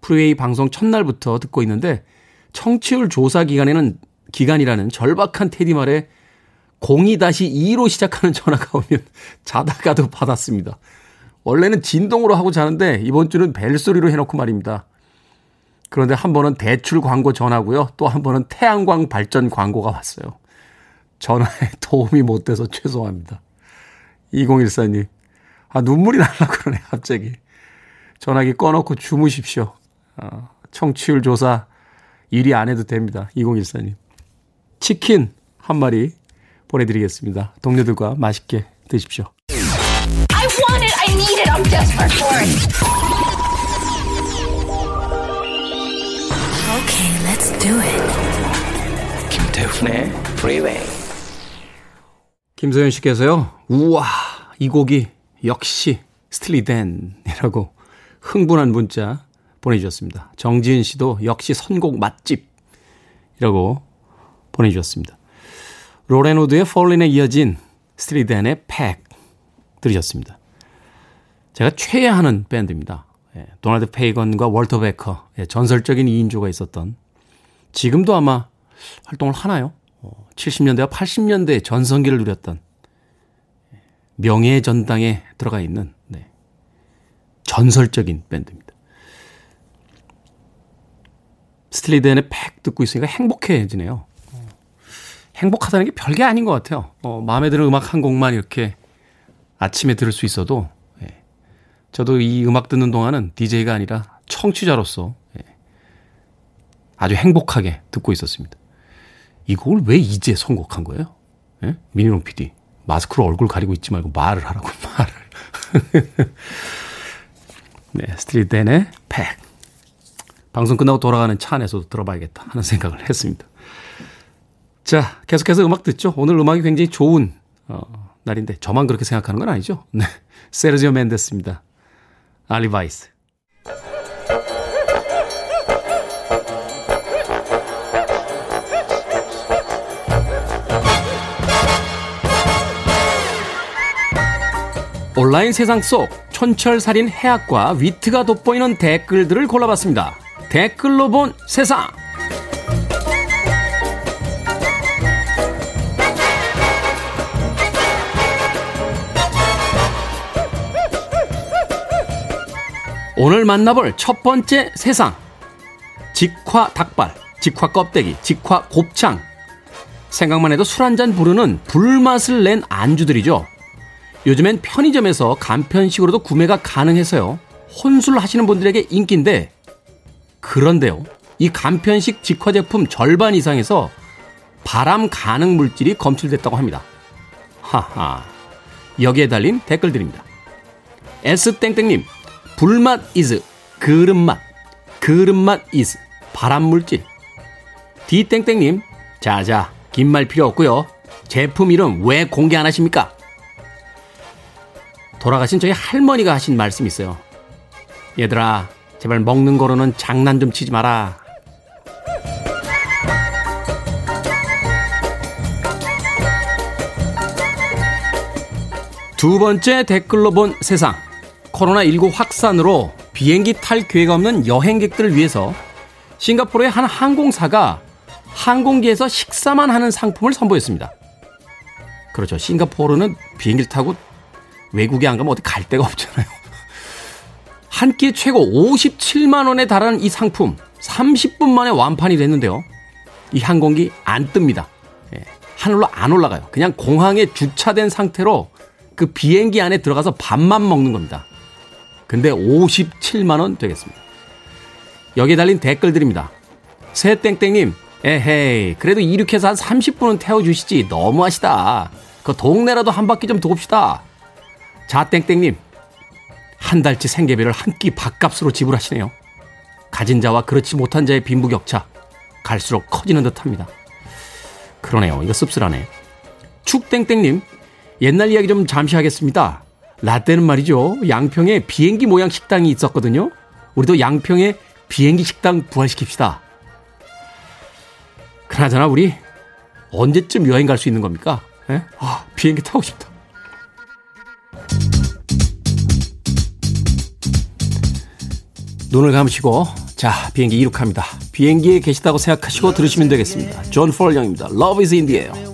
프리웨이 방송 첫날부터 듣고 있는데 청취율 조사 기간에는 기간이라는 절박한 테디 말에 02-2로 시작하는 전화가 오면 자다가도 받았습니다. 원래는 진동으로 하고 자는데 이번 주는 벨소리로 해놓고 말입니다. 그런데 한 번은 대출 광고 전화고요. 또 한 번은 태양광 발전 광고가 왔어요. 전화에 도움이 못 돼서 죄송합니다. 2014님. 아, 눈물이 날라 그러네, 갑자기. 전화기 꺼놓고 주무십시오. 어, 청취율 조사 1위 안 해도 됩니다. 2014님. 치킨 한 마리 보내드리겠습니다. 동료들과 맛있게 드십시오. I need it, I'm desperate for it. Okay, let's do it. 김태훈의 Freeway. 김소연 씨께서요. 우와, 이 곡이 역시 Steely Dan이라고 흥분한 문자 보내주셨습니다. 정지은 씨도 역시 선곡 맛집이라고 보내주셨습니다. 로렌 우드의 Fallen에 이어진 Steely Dan의 Peg 들으셨습니다. 제가 최애하는 밴드입니다. 예, 도널드 페이건과 월터 베커 예, 전설적인 2인조가 있었던 지금도 아마 활동을 하나요? 어, 70년대와 80년대 전성기를 누렸던 예, 명예의 전당에 들어가 있는 네, 전설적인 밴드입니다. 스틸리덴의 팩 듣고 있으니까 행복해지네요. 행복하다는 게 별게 아닌 것 같아요. 어, 마음에 드는 음악 한 곡만 이렇게 아침에 들을 수 있어도, 예. 저도 이 음악 듣는 동안은 DJ가 아니라 청취자로서 예. 아주 행복하게 듣고 있었습니다. 이 곡을 왜 이제 선곡한 거예요? 예? 미니롱 PD. 마스크로 얼굴 가리고 있지 말고 말을 하라고, 말을. 네, 스트리트덴의 팩. 방송 끝나고 돌아가는 차 안에서도 들어봐야겠다 하는 생각을 했습니다. 자, 계속해서 음악 듣죠. 오늘 음악이 굉장히 좋은 어, 날인데 저만 그렇게 생각하는 건 아니죠. 네. 세르지오 멘데스입니다. 알리바이스. 온라인 세상 속 촌철살인 해학과 위트가 돋보이는 댓글들을 골라봤습니다. 댓글로 본 세상! 오늘 만나볼 첫 번째 세상. 직화 닭발, 직화 껍데기, 직화 곱창. 생각만 해도 술 한 잔 부르는 불맛을 낸 안주들이죠. 요즘엔 편의점에서 간편식으로도 구매가 가능해서요. 혼술 하시는 분들에게 인기인데, 그런데요. 이 간편식 직화 제품 절반 이상에서 발암 가능 물질이 검출됐다고 합니다. 하하. 여기에 달린 댓글들입니다. S땡땡님, 불맛 is 그릇맛, 그릇맛 is 발암물질. 디땡땡님, 자자, 긴 말 필요 없고요. 제품 이름 왜 공개 안 하십니까? 돌아가신 저희 할머니가 하신 말씀 있어요. 얘들아, 제발 먹는 거로는 장난 좀 치지 마라. 두 번째 댓글로 본 세상. 코로나19 확산으로 비행기 탈 계획 없는 여행객들을 위해서 싱가포르의 한 항공사가 항공기에서 식사만 하는 상품을 선보였습니다. 그렇죠. 싱가포르는 비행기를 타고 외국에 안 가면 어디 갈 데가 없잖아요. 한 끼에 최고 57만 원에 달하는 이 상품 30분 만에 완판이 됐는데요. 이 항공기 안 뜹니다. 예, 하늘로 안 올라가요. 그냥 공항에 주차된 상태로 그 비행기 안에 들어가서 밥만 먹는 겁니다. 근데 57만원 되겠습니다. 여기에 달린 댓글들입니다. 새땡땡님, 에헤이, 그래도 이륙해서 한 30분은 태워주시지. 너무하시다. 그 동네라도 한 바퀴 좀 도읍시다. 자땡땡님, 한 달치 생계비를 한 끼 밥값으로 지불하시네요. 가진 자와 그렇지 못한 자의 빈부격차 갈수록 커지는 듯합니다. 그러네요. 이거 씁쓸하네. 축땡땡님 옛날 이야기 좀 잠시 하겠습니다. 라떼는 말이죠. 양평에 비행기 모양 식당이 있었거든요. 우리도 양평에 비행기 식당 부활시킵시다. 그나저나 우리 언제쯤 여행 갈 수 있는 겁니까? 에? 아, 비행기 타고 싶다. 눈을 감으시고 자 비행기 이륙합니다. 비행기에 계시다고 생각하시고 들으시면 되겠습니다. 존 폴령입니다. Love is in the air.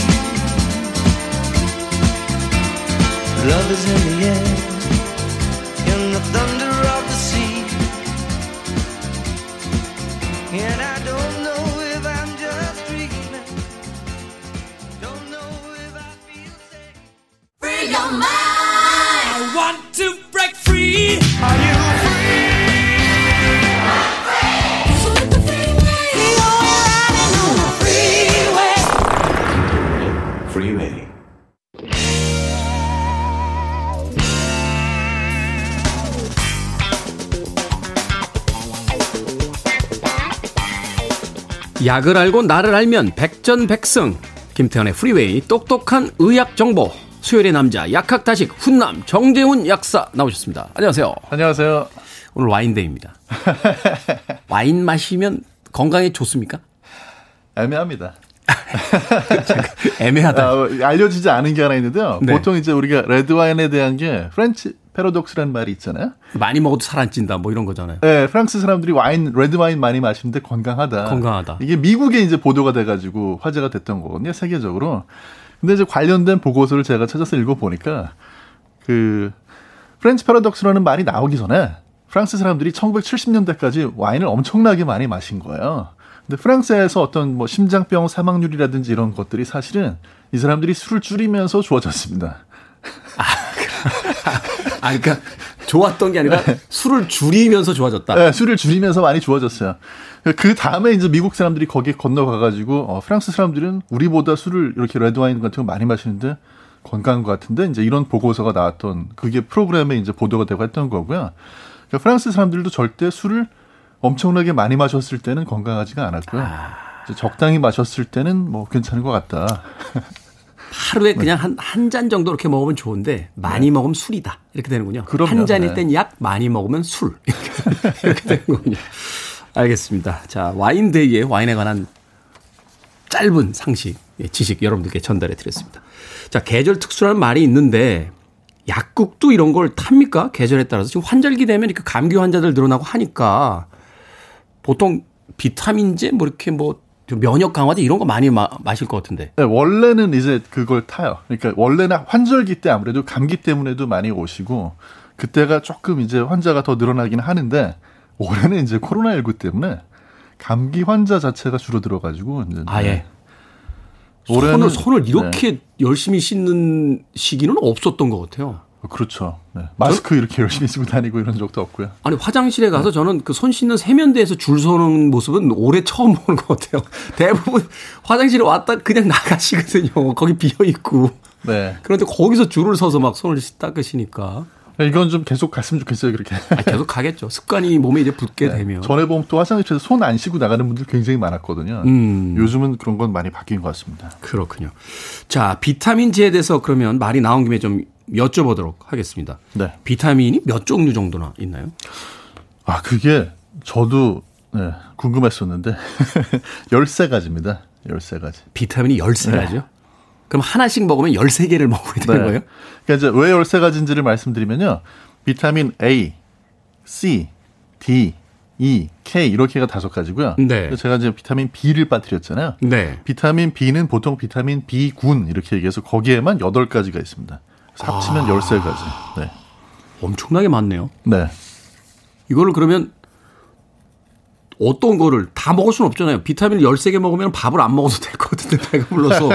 Love is in the air. In the thunder of the sea. And I don't know if I'm just dreaming. Don't know if I feel safe. Free your mind. I want to break free. Are you Freeway. 약을 알고 나를 알면 백전백승. 김태훈의 Freeway 똑똑한 의학 정보. 수요일의 남자 약학다식 훈남 정재훈 약사 나오셨습니다. 안녕하세요. 안녕하세요. 오늘 와인데이입니다. 와인 마시면 건강에 좋습니까? 애매합니다. 애매하다. 아, 알려지지 않은 게 하나 있는데요. 네. 보통 이제 우리가 레드 와인에 대한 게 French Paradox라는 말이 있잖아요. 많이 먹어도 살 안 찐다 뭐 이런 거잖아요. 네, 프랑스 사람들이 와인 레드 와인 많이 마시는데 건강하다. 건강하다. 이게 미국에 이제 보도가 돼 가지고 화제가 됐던 거거든요. 세계적으로. 근데 이제 관련된 보고서를 제가 찾아서 읽어 보니까 그 French Paradox라는 말이 나오기 전에 프랑스 사람들이 1970년대까지 와인을 엄청나게 많이 마신 거예요. 근데 프랑스에서 어떤 뭐 심장병 사망률이라든지 이런 것들이 사실은 이 사람들이 술을 줄이면서 좋아졌습니다. 아, 그러니까 좋았던 게 아니라 술을 줄이면서 좋아졌다. 네, 술을 줄이면서 많이 좋아졌어요. 그 다음에 이제 미국 사람들이 거기에 건너가가지고 어, 프랑스 사람들은 우리보다 술을 이렇게 레드 와인 같은 거 많이 마시는데 건강한 것 같은데 이제 이런 보고서가 나왔던 그게 프로그램에 이제 보도가 되고 했던 거고요. 그러니까 프랑스 사람들도 절대 술을 엄청나게 많이 마셨을 때는 건강하지가 않았고요. 이제 적당히 마셨을 때는 뭐 괜찮은 것 같다. 하루에 그냥 한 한 잔 정도 이렇게 먹으면 좋은데 많이 먹으면 술이다. 이렇게 되는군요. 그럼요. 한 잔일 네. 땐 약, 많이 먹으면 술. 이렇게, 되는군요. 알겠습니다. 자, 와인 데이에 와인에 관한 짧은 상식, 예, 지식 여러분들께 전달해 드렸습니다. 자, 계절 특수라는 말이 있는데 약국도 이런 걸 탑니까? 계절에 따라서 지금 환절기 되면 이렇게 감기 환자들 늘어나고 하니까 보통 비타민제 뭐 이렇게 뭐좀 면역 강화제 이런 거 많이 마, 마실 것 같은데. 네, 원래는 이제 그걸 타요. 그러니까 원래는 환절기 때 아무래도 감기 때문에도 많이 오시고 그때가 조금 이제 환자가 더 늘어나긴 하는데 올해는 이제 코로나19 때문에 감기 환자 자체가 줄어들어 가지고 이제 아 예. 올해는- 손을 손을 이렇게 열심히 씻는 시기는 없었던 것 같아요. 그렇죠. 네. 마스크 이렇게 열심히 쓰고 다니고 이런 적도 없고요. 아니 화장실에 가서 저는 그 손 씻는 세면대에서 줄 서는 모습은 올해 처음 보는 것 같아요. 대부분 화장실에 왔다 그냥 나가시거든요. 거기 비어 있고. 네. 그런데 거기서 줄을 서서 막 손을 닦으시니까 이건 좀 계속 갔으면 좋겠어요. 그렇게. 아, 계속 가겠죠. 습관이 몸에 이제 붙게 네. 되면. 전에 보면 또 화장실에서 손 안 씻고 나가는 분들 굉장히 많았거든요. 음. 요즘은 그런 건 많이 바뀐 것 같습니다. 그렇군요. 자, 비타민제에 대해서 그러면 말이 나온 김에 좀 여쭤보도록 하겠습니다. 네. 비타민이 몇 종류 정도나 있나요? 아, 그게 저도 네, 궁금했었는데 13가지입니다. 13가지. 비타민이 13가지요? 그럼 하나씩 먹으면 13개를 먹어야 되는 거예요? 그러니까 이제 왜 13가지인지를 말씀드리면요. 비타민 A, C, D, E, K 이렇게가 다섯 가지고요. 네. 제가 이제 비타민 B를 빠뜨렸잖아요. 네. 비타민 B는 보통 비타민 B군 이렇게 얘기해서 거기에만 8가지가 있습니다. 합치면 13가지. 네. 엄청나게 많네요. 네. 이거를 그러면 어떤 거를 다 먹을 수는 없잖아요. 비타민을 13개 먹으면 밥을 안 먹어도 될 것 같은데 배가 불러서.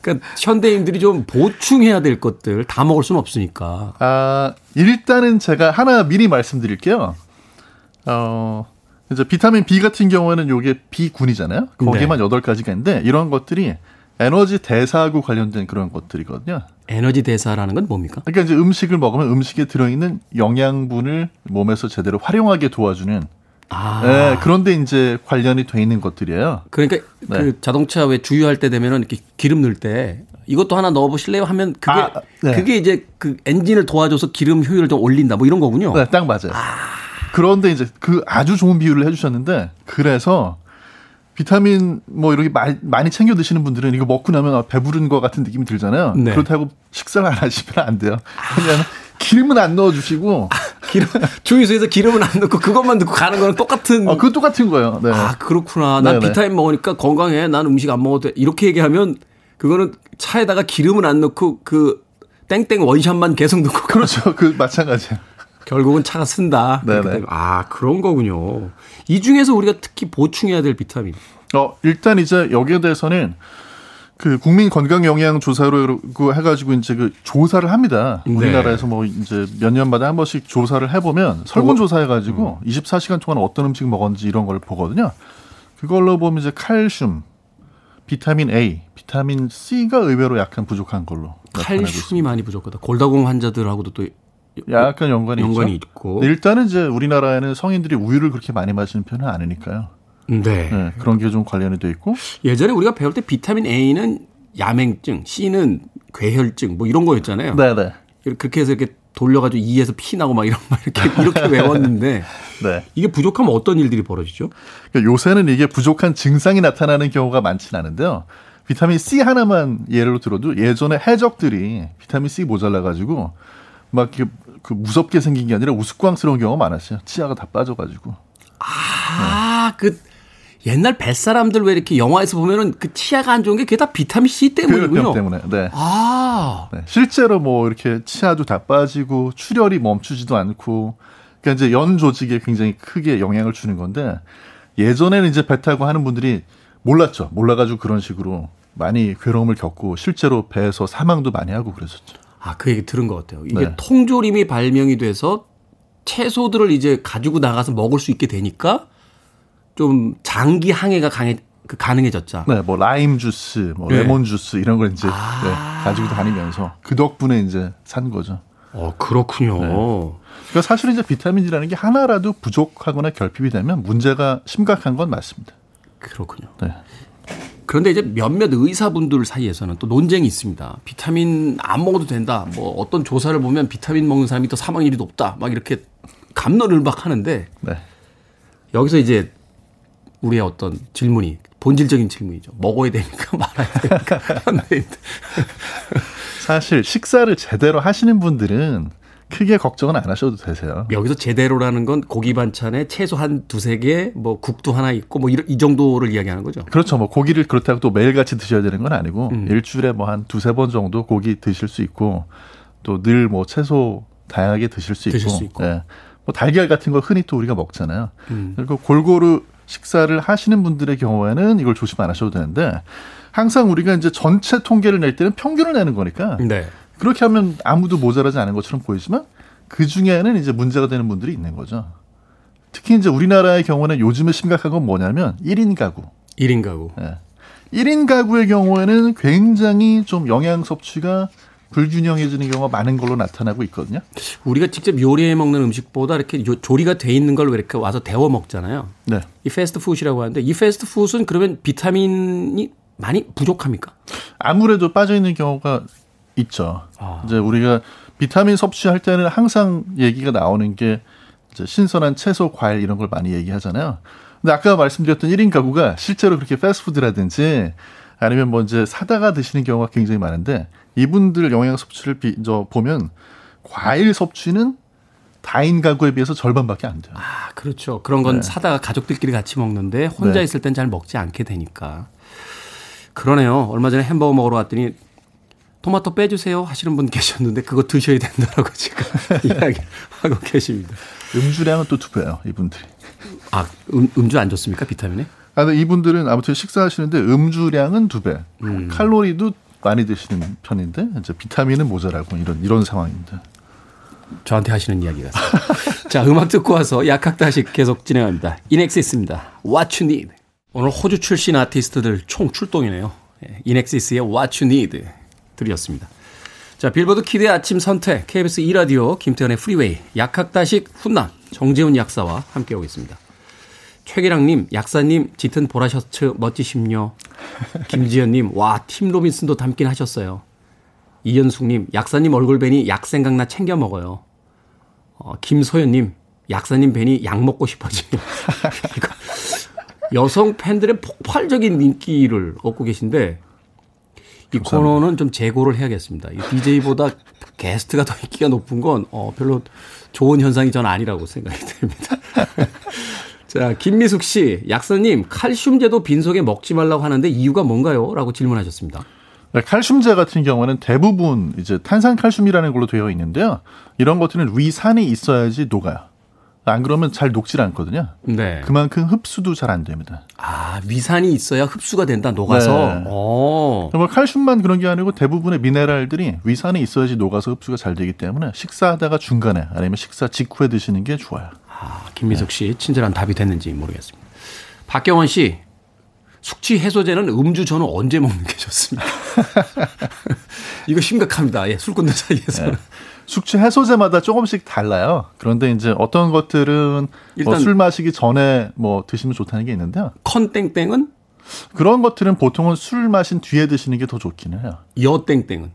그러니까 현대인들이 좀 보충해야 될 것들 다 먹을 수는 없으니까. 아, 일단은 제가 하나 미리 말씀드릴게요. 어, 이제 비타민 B 같은 경우에는 요게 B군이잖아요. 거기에만 네. 8가지가 있는데 이런 것들이 에너지 대사하고 관련된 그런 것들이거든요. 에너지 대사라는 건 뭡니까? 그러니까 이제 음식을 먹으면 음식에 들어있는 영양분을 몸에서 제대로 활용하게 도와주는 아. 예, 그런데 이제 관련이 돼 있는 것들이에요. 그러니까 네. 그 자동차 왜 주유할 때 되면은 이렇게 기름 넣을 때 이것도 하나 넣어 보실래요 하면 그게 아, 네. 그게 이제 그 엔진을 도와줘서 기름 효율을 좀 올린다 뭐 이런 거군요. 네, 딱 맞아요. 그런데 이제 그 아주 좋은 비유를 해주셨는데 그래서 비타민 뭐 이렇게 많이, 많이 챙겨 드시는 분들은 이거 먹고 나면 아, 배부른 것 같은 느낌이 들잖아요. 네. 그렇다고 식사를 안 하시면 안 돼요. 왜냐하면 기름은 안 넣어주시고 기름 주유소에서 기름은 안 넣고 그것만 넣고 가는 거랑 똑같은 어, 그거 똑같은 거예요. 네. 아, 그렇구나. 난 네네. 비타민 먹으니까 건강해. 난 음식 안 먹어도 돼. 이렇게 얘기하면 그거는 차에다가 기름은 안 넣고 그 땡땡 원샷만 계속 넣고 그렇죠. 그 마찬가지예요. 결국은 차가 쓴다. 네네. 때문에. 아, 그런 거군요. 이 중에서 우리가 특히 보충해야 될 비타민. 어, 일단 이제 여기에 대해서는 그 국민 건강 영양 조사로 해가지고 이제 그 조사를 합니다. 네. 우리나라에서 뭐 이제 몇 년마다 한 번씩 조사를 해보면 설문 조사 해가지고 24시간 동안 어떤 음식 먹었는지 이런 걸 보거든요. 그걸로 보면 이제 칼슘, 비타민 A, 비타민 C가 의외로 약간 부족한 걸로. 칼슘이 많이 부족하다. 골다공 환자들하고도 또 약간 연관이, 연관이. 있고. 일단은 이제 우리나라에는 성인들이 우유를 그렇게 많이 마시는 편은 아니니까요. 네. 네, 그런 게 좀 관련이 돼 있고 예전에 우리가 배울 때 비타민 A는 야맹증, C는 괴혈증 뭐 이런 거였잖아요. 네 네. 그렇게 해서 이렇게 돌려가지고 이에서 피 나고 막 이런 막 이렇게 이렇게 외웠는데 네. 이게 부족하면 어떤 일들이 벌어지죠? 그러니까 요새는 이게 부족한 증상이 나타나는 경우가 많지는 않은데요. 비타민 C 하나만 예로 들어도 예전에 해적들이 비타민 C 모자라 가지고 막 이렇게 그 무섭게 생긴 게 아니라 우스꽝스러운 경우가 많았어요. 치아가 다 빠져가지고. 아, 그 옛날 뱃사람들 왜 이렇게 영화에서 보면은 그 치아가 안 좋은 게 그게 다 비타민 C 때문이군요. 때문에. 네. 아, 네. 실제로 뭐 이렇게 치아도 다 빠지고 출혈이 멈추지도 않고 그러니까 이제 연 조직에 굉장히 크게 영향을 주는 건데 예전에는 이제 배 타고 하는 분들이 몰랐죠. 몰라가지고 그런 식으로 많이 괴로움을 겪고 실제로 배에서 사망도 많이 하고 그랬었죠. 아, 그 얘기 들은 것 같아요. 이게 네. 통조림이 발명이 돼서 채소들을 이제 가지고 나가서 먹을 수 있게 되니까 좀 장기 항해가 강해 그 가능해졌자. 네, 뭐 라임 주스, 뭐 네. 레몬 주스 이런 걸 이제 아. 네, 가지고 다니면서 그 덕분에 이제 산 거죠. 어, 그렇군요. 그러니까 사실 이제 비타민이라는 게 하나라도 부족하거나 결핍이 되면 문제가 심각한 건 맞습니다. 그렇군요. 네. 그런데 이제 몇몇 의사분들 사이에서는 또 논쟁이 있습니다. 비타민 안 먹어도 된다. 뭐 어떤 조사를 보면 비타민 먹는 사람이 더 사망률이 높다. 막 이렇게 감론을박 하는데 네. 여기서 이제 우리의 어떤 질문이 본질적인 질문이죠. 먹어야 되니까 말아야 되니까. 현대인들. 사실 식사를 제대로 하시는 분들은 크게 걱정은 안 하셔도 되세요. 여기서 제대로라는 건 고기 반찬에 채소 한 두세 개, 뭐 국도 하나 있고 뭐 이 정도를 이야기하는 거죠. 그렇죠. 뭐 고기를 그렇다고 또 매일같이 드셔야 되는 건 아니고 음. 일주일에 뭐 한 두세 번 정도 고기 드실 수 있고 또 늘 뭐 채소 다양하게 드실 수 있고, 드실 수 있고. 예. 뭐 달걀 같은 거 흔히 또 우리가 먹잖아요. 음. 그리고 골고루 식사를 하시는 분들의 경우에는 이걸 조심 안 하셔도 되는데 항상 우리가 이제 전체 통계를 낼 때는 평균을 내는 거니까 네. 그렇게 하면 아무도 모자라지 않은 것처럼 보이지만 그 중에는 이제 문제가 되는 분들이 있는 거죠. 특히 이제 우리나라의 경우는 요즘에 심각한 건 뭐냐면 1인 가구. 1인 가구. 예. 1인 가구의 경우에는 굉장히 좀 영양 섭취가 불균형해지는 경우가 많은 걸로 나타나고 있거든요. 우리가 직접 요리해 먹는 음식보다 이렇게 요- 조리가 돼 있는 걸 왜 이렇게 와서 데워 먹잖아요. 네. 이 패스트푸드라고 하는데 이 패스트푸드는 그러면 비타민이 많이 부족합니까? 아무래도 빠져 있는 경우가 있죠. 아. 이제 우리가 비타민 섭취할 때는 항상 얘기가 나오는 게 이제 신선한 채소, 과일 이런 걸 많이 얘기하잖아요. 근데 아까 말씀드렸던 1인 가구가 실제로 그렇게 패스트푸드라든지 아니면 뭐 이제 사다가 드시는 경우가 굉장히 많은데 이분들 영양 섭취를 비, 저 보면 과일 섭취는 다인 가구에 비해서 절반밖에 안 돼요. 아, 그렇죠. 그런 건 사다가 가족들끼리 같이 먹는데 혼자 네. 있을 땐 잘 먹지 않게 되니까. 그러네요. 얼마 전에 햄버거 먹으러 왔더니 토마토 빼주세요 하시는 분 계셨는데 그거 드셔야 된다라고 지금 이야기하고 계십니다. 음주량은 또 두 배예요, 이분들이. 아, 음, 음주 안 좋습니까? 비타민에? 아, 근데 이분들은 아무튼 식사하시는데 음주량은 두 배, 음. 칼로리도 많이 드시는 편인데 이제 비타민은 모자라고 이런 이런 상황입니다. 저한테 하시는 이야기 같습니다. 자, 음악 듣고 와서 약학다식 계속 진행합니다. INXS입니다. What You Need. 오늘 호주 출신 아티스트들 총 출동이네요. INXS의 What You Need 들으셨습니다. 자, 빌보드 Kid의 아침 선택, KBS 2라디오, 김태훈의 Freeway, 약학다식 훈남, 정재훈 약사와 함께하고 있습니다. 최기랑님, 약사님, 짙은 보라 셔츠 멋지심요. 김지연님, 와, 팀 로빈슨도 담긴 하셨어요. 이현숙님, 약사님 얼굴 뵈니 약 생각나 챙겨 먹어요. 어, 김소연님, 약사님 뵈니 약 먹고 싶어지요. 여성 팬들의 폭발적인 인기를 얻고 계신데 이 감사합니다. 코너는 좀 재고를 해야겠습니다. 이 DJ보다 게스트가 더 인기가 높은 건 어, 별로 좋은 현상이 전 아니라고 생각이 됩니다. 자, 김미숙 씨, 약사님, 칼슘제도 빈속에 먹지 말라고 하는데 이유가 뭔가요? 라고 질문하셨습니다. 네, 칼슘제 같은 경우는 대부분 이제 탄산칼슘이라는 걸로 되어 있는데요. 이런 것들은 위산이 있어야지 녹아요. 안 그러면 잘 녹질 않거든요. 네. 그만큼 흡수도 잘 안 됩니다. 아, 위산이 있어야 흡수가 된다, 녹아서. 네. 오. 뭐 칼슘만 그런 게 아니고 대부분의 미네랄들이 위산이 있어야지 녹아서 흡수가 잘 되기 때문에 식사하다가 중간에 아니면 식사 직후에 드시는 게 좋아요. 아, 김미석 씨, 친절한 답이 됐는지 모르겠습니다. 박경원 씨, 숙취 해소제는 음주 전후 언제 먹는 게 좋습니까? 이거 심각합니다. 예, 술꾼들 사이에서는. 네. 숙취 해소제마다 조금씩 달라요. 그런데 이제 어떤 것들은 뭐술 마시기 전에 뭐 드시면 좋다는 게 있는데요. 컨땡땡은? 그런 것들은 보통은 술 마신 뒤에 드시는 게 더 좋긴 해요. 여땡땡은?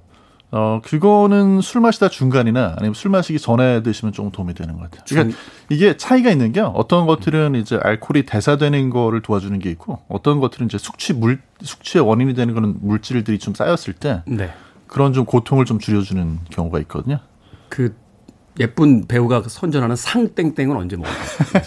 어, 그거는 술 마시다 중간이나 아니면 술 마시기 전에 드시면 조금 도움이 되는 것 같아요. 그러니까 이게 차이가 있는 게 어떤 것들은 이제 알코올이 대사되는 거를 도와주는 게 있고 어떤 것들은 이제 숙취 물, 숙취의 원인이 되는 거는 물질들이 좀 쌓였을 때 네. 그런 좀 고통을 좀 줄여주는 경우가 있거든요. 그 예쁜 배우가 선전하는 상땡땡은 언제 먹어요?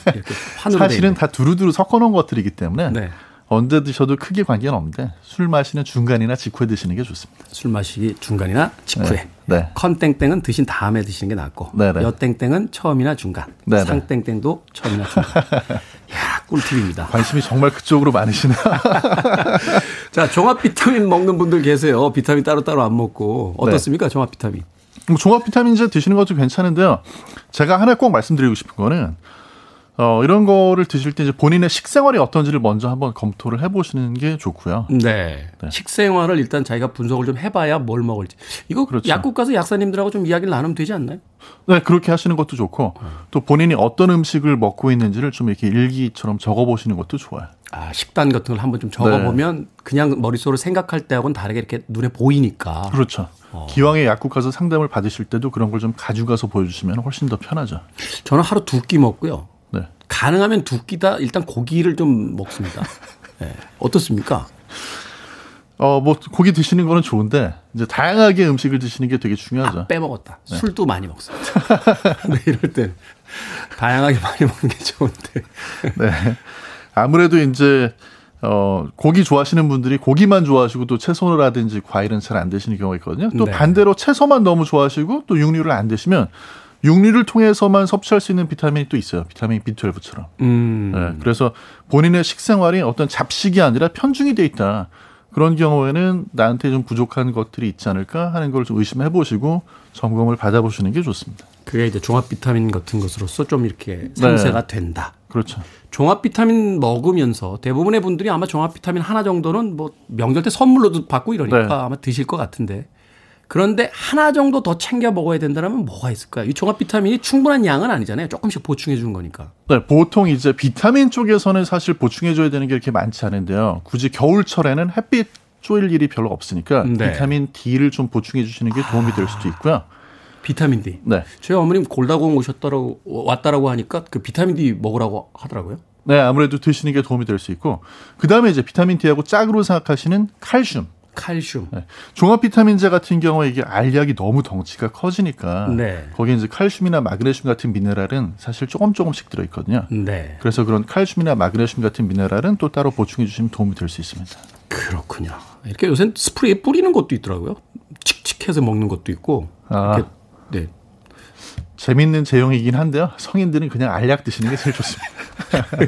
사실은 다 두루두루 섞어놓은 것들이기 때문에 네. 언제 드셔도 크게 관계는 없는데 술 마시는 중간이나 직후에 드시는 게 좋습니다. 술 마시기 중간이나 직후에. 네. 네. 컨땡땡은 드신 다음에 드시는 게 낫고 네, 네. 여땡땡은 처음이나 중간. 네, 네. 상땡땡도 처음이나 중간. 야 꿀팁입니다. 관심이 정말 그쪽으로 많으시네요. 자 종합 비타민 먹는 분들 계세요. 비타민 따로따로 안 먹고 어떻습니까 종합 비타민? 뭐 종합 비타민제 드시는 것도 괜찮은데요. 제가 하나 꼭 말씀드리고 싶은 거는 어, 이런 거를 드실 때 이제 본인의 식생활이 어떤지를 먼저 한번 검토를 해보시는 게 좋고요. 네. 네. 식생활을 일단 자기가 분석을 좀 해봐야 뭘 먹을지. 이거 그렇죠. 약국 가서 약사님들하고 좀 이야기를 나누면 되지 않나요? 네, 그렇게 하시는 것도 좋고 또 본인이 어떤 음식을 먹고 있는지를 좀 이렇게 일기처럼 적어보시는 것도 좋아요. 아, 식단 같은 걸 한번 좀 적어보면 네. 그냥 머릿속으로 생각할 때하고는 다르게 이렇게 눈에 보이니까. 그렇죠. 어. 기왕에 약국 가서 상담을 받으실 때도 그런 걸 좀 가져가서 보여주시면 훨씬 더 편하죠. 저는 하루 두 끼 먹고요. 가능하면 두 끼다 일단 고기를 좀 먹습니다. 네. 어떻습니까? 어, 뭐, 고기 드시는 거는 좋은데, 이제 다양하게 음식을 드시는 게 되게 중요하죠. 아, 빼먹었다. 네. 술도 많이 먹습니다. 네, 이럴 땐 다양하게 많이 먹는 게 좋은데. 네. 아무래도 이제, 어, 고기 좋아하시는 분들이 고기만 좋아하시고 또 채소라든지 과일은 잘 안 드시는 경우가 있거든요. 또 네. 반대로 채소만 너무 좋아하시고 또 육류를 안 드시면 육류를 통해서만 섭취할 수 있는 비타민이 또 있어요. 비타민 B12처럼. 음. 네, 그래서 본인의 식생활이 어떤 잡식이 아니라 편중이 돼 있다. 그런 경우에는 나한테 좀 부족한 것들이 있지 않을까 하는 걸 좀 의심해 보시고 점검을 받아 보시는 게 좋습니다. 그게 이제 종합 비타민 같은 것으로서 좀 이렇게 상세가 네. 된다. 그렇죠. 종합 비타민 먹으면서 대부분의 분들이 아마 종합 비타민 하나 정도는 뭐 명절 때 선물로도 받고 이러니까 네. 아마 드실 것 같은데 그런데 하나 정도 더 챙겨 먹어야 된다면 뭐가 있을까요? 이 종합 비타민이 충분한 양은 아니잖아요. 조금씩 보충해 주는 거니까. 네, 보통 이제 비타민 쪽에서는 사실 보충해 줘야 되는 게 이렇게 많지 않은데요. 굳이 겨울철에는 햇빛 쬐일 일이 별로 없으니까 네. 비타민 D를 좀 보충해 주시는 게 도움이 될 수도 있고요. 비타민 D. 네. 저희 어머님 골다공 오셨다라고 왔다라고 하니까 그 비타민 D 먹으라고 하더라고요. 네, 아무래도 드시는 게 도움이 될 수 있고 그 다음에 이제 비타민 D하고 짝으로 생각하시는 칼슘. 칼슘. 네. 종합 비타민제 같은 경우에 이게 알약이 너무 덩치가 커지니까 네. 거기에 이제 칼슘이나 마그네슘 같은 미네랄은 사실 조금 조금씩 들어 있거든요. 네. 그래서 그런 칼슘이나 마그네슘 같은 미네랄은 또 따로 보충해 주시면 도움이 될 수 있습니다. 그렇군요. 이렇게 요새 스프레이 뿌리는 것도 있더라고요. 칙칙해서 먹는 것도 있고. 아. 네. 재밌는 제형이긴 한데요. 성인들은 그냥 알약 드시는 게 제일 좋습니다.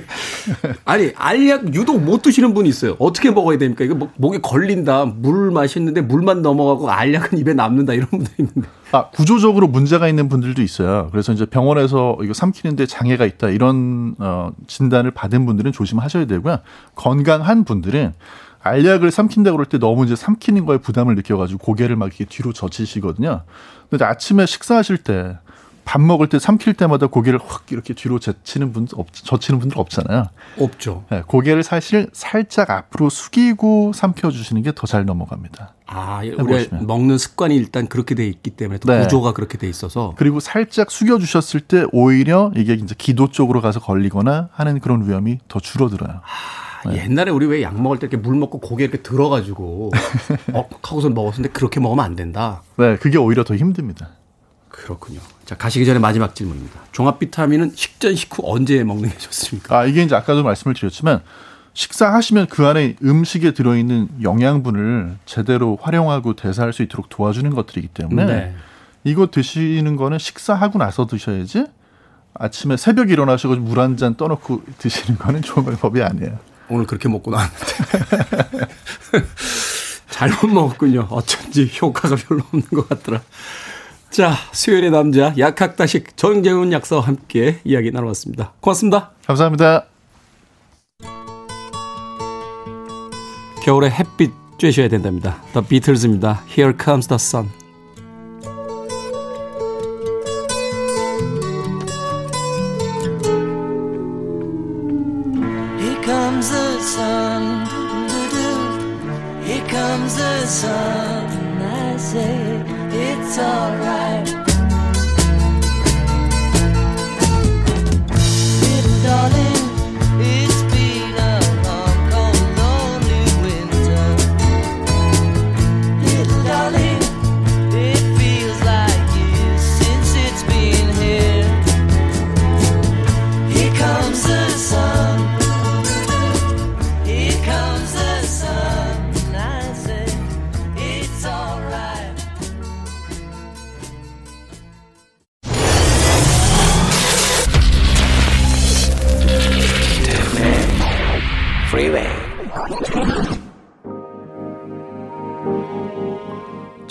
아니 알약 유독 못 드시는 분이 있어요. 어떻게 먹어야 됩니까? 이거 목에 걸린다. 물 마시는데 물만 넘어가고 알약은 입에 남는다 이런 분도 있는데. 아 구조적으로 문제가 있는 분들도 있어요. 그래서 이제 병원에서 이거 삼키는데 장애가 있다 이런 어, 진단을 받은 분들은 조심하셔야 되고요. 건강한 분들은 알약을 삼킨다 그럴 때 너무 이제 삼키는 거에 부담을 느껴가지고 고개를 막 이렇게 뒤로 젖히시거든요. 근데 아침에 식사하실 때 밥 먹을 때 삼킬 때마다 고개를 확 이렇게 뒤로 젖히는 분 없, 젖히는 분들 없잖아요. 없죠. 네, 고개를 사실 살짝 앞으로 숙이고 삼켜 주시는 게 더 잘 넘어갑니다. 아, 우리 해보시면. 먹는 습관이 일단 그렇게 돼 있기 때문에 또 네. 구조가 그렇게 돼 있어서 그리고 살짝 숙여 주셨을 때 오히려 이게 이제 기도 쪽으로 가서 걸리거나 하는 그런 위험이 더 줄어들어요. 아, 옛날에 우리 왜 약 먹을 때 이렇게 물 먹고 고개 이렇게 들어가지고 어 하고서 먹었는데 그렇게 먹으면 안 된다. 네, 그게 오히려 더 힘듭니다. 그렇군요. 자 가시기 전에 마지막 질문입니다. 종합 비타민은 식전 식후 언제 먹는 게 좋습니까? 아, 이게 이제 아까도 말씀을 드렸지만 식사하시면 그 안에 음식에 들어있는 영양분을 제대로 활용하고 대사할 수 있도록 도와주는 것들이기 때문에 네. 이거 드시는 거는 식사하고 나서 드셔야지 아침에 새벽 에 일어나셔서 물한 잔 떠놓고 드시는 거는 좋은 방법이 아니에요. 오늘 그렇게 먹고 나왔는데 잘못 먹었군요. 어쩐지 효과가 별로 없는 것 같더라. 자, 수요일의 남자 약학다식 정재훈 약사와 함께 이야기 나눠봤습니다. 고맙습니다. 감사합니다. 겨울에 햇빛 쬐셔야 된답니다. The Beatles입니다. Here comes the sun.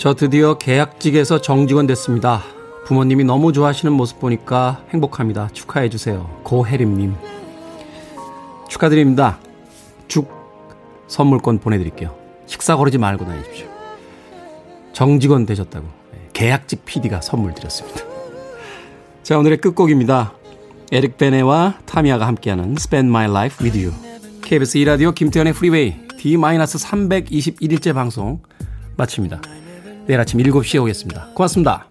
저 드디어 계약직에서 정직원 됐습니다. 부모님이 너무 좋아하시는 모습 보니까 행복합니다. 축하해 주세요. 고혜림님. 축하드립니다. 죽 선물권 보내드릴게요. 식사 거르지 말고 다니십시오. 정직원 되셨다고 네, 계약직 PD가 선물 드렸습니다. 자 오늘의 끝곡입니다. 에릭 베네와 타미아가 함께하는 Spend My Life With You. KBS 2라디오 김태훈의 Freeway D-321일째 방송 마칩니다. 내일 아침 7시에 오겠습니다. 고맙습니다.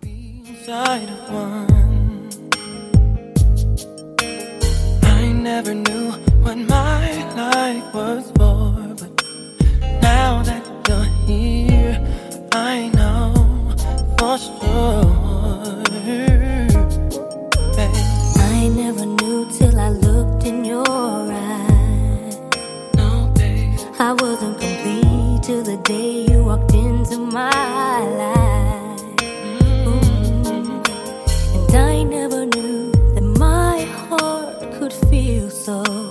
never knew what my life was for, but now that you're here, I know for sure. Babe, I never knew till I looked in your eyes. no, babe. I wasn't complete till the day you walked into my life. Mm. And I never knew that my heart could feel so.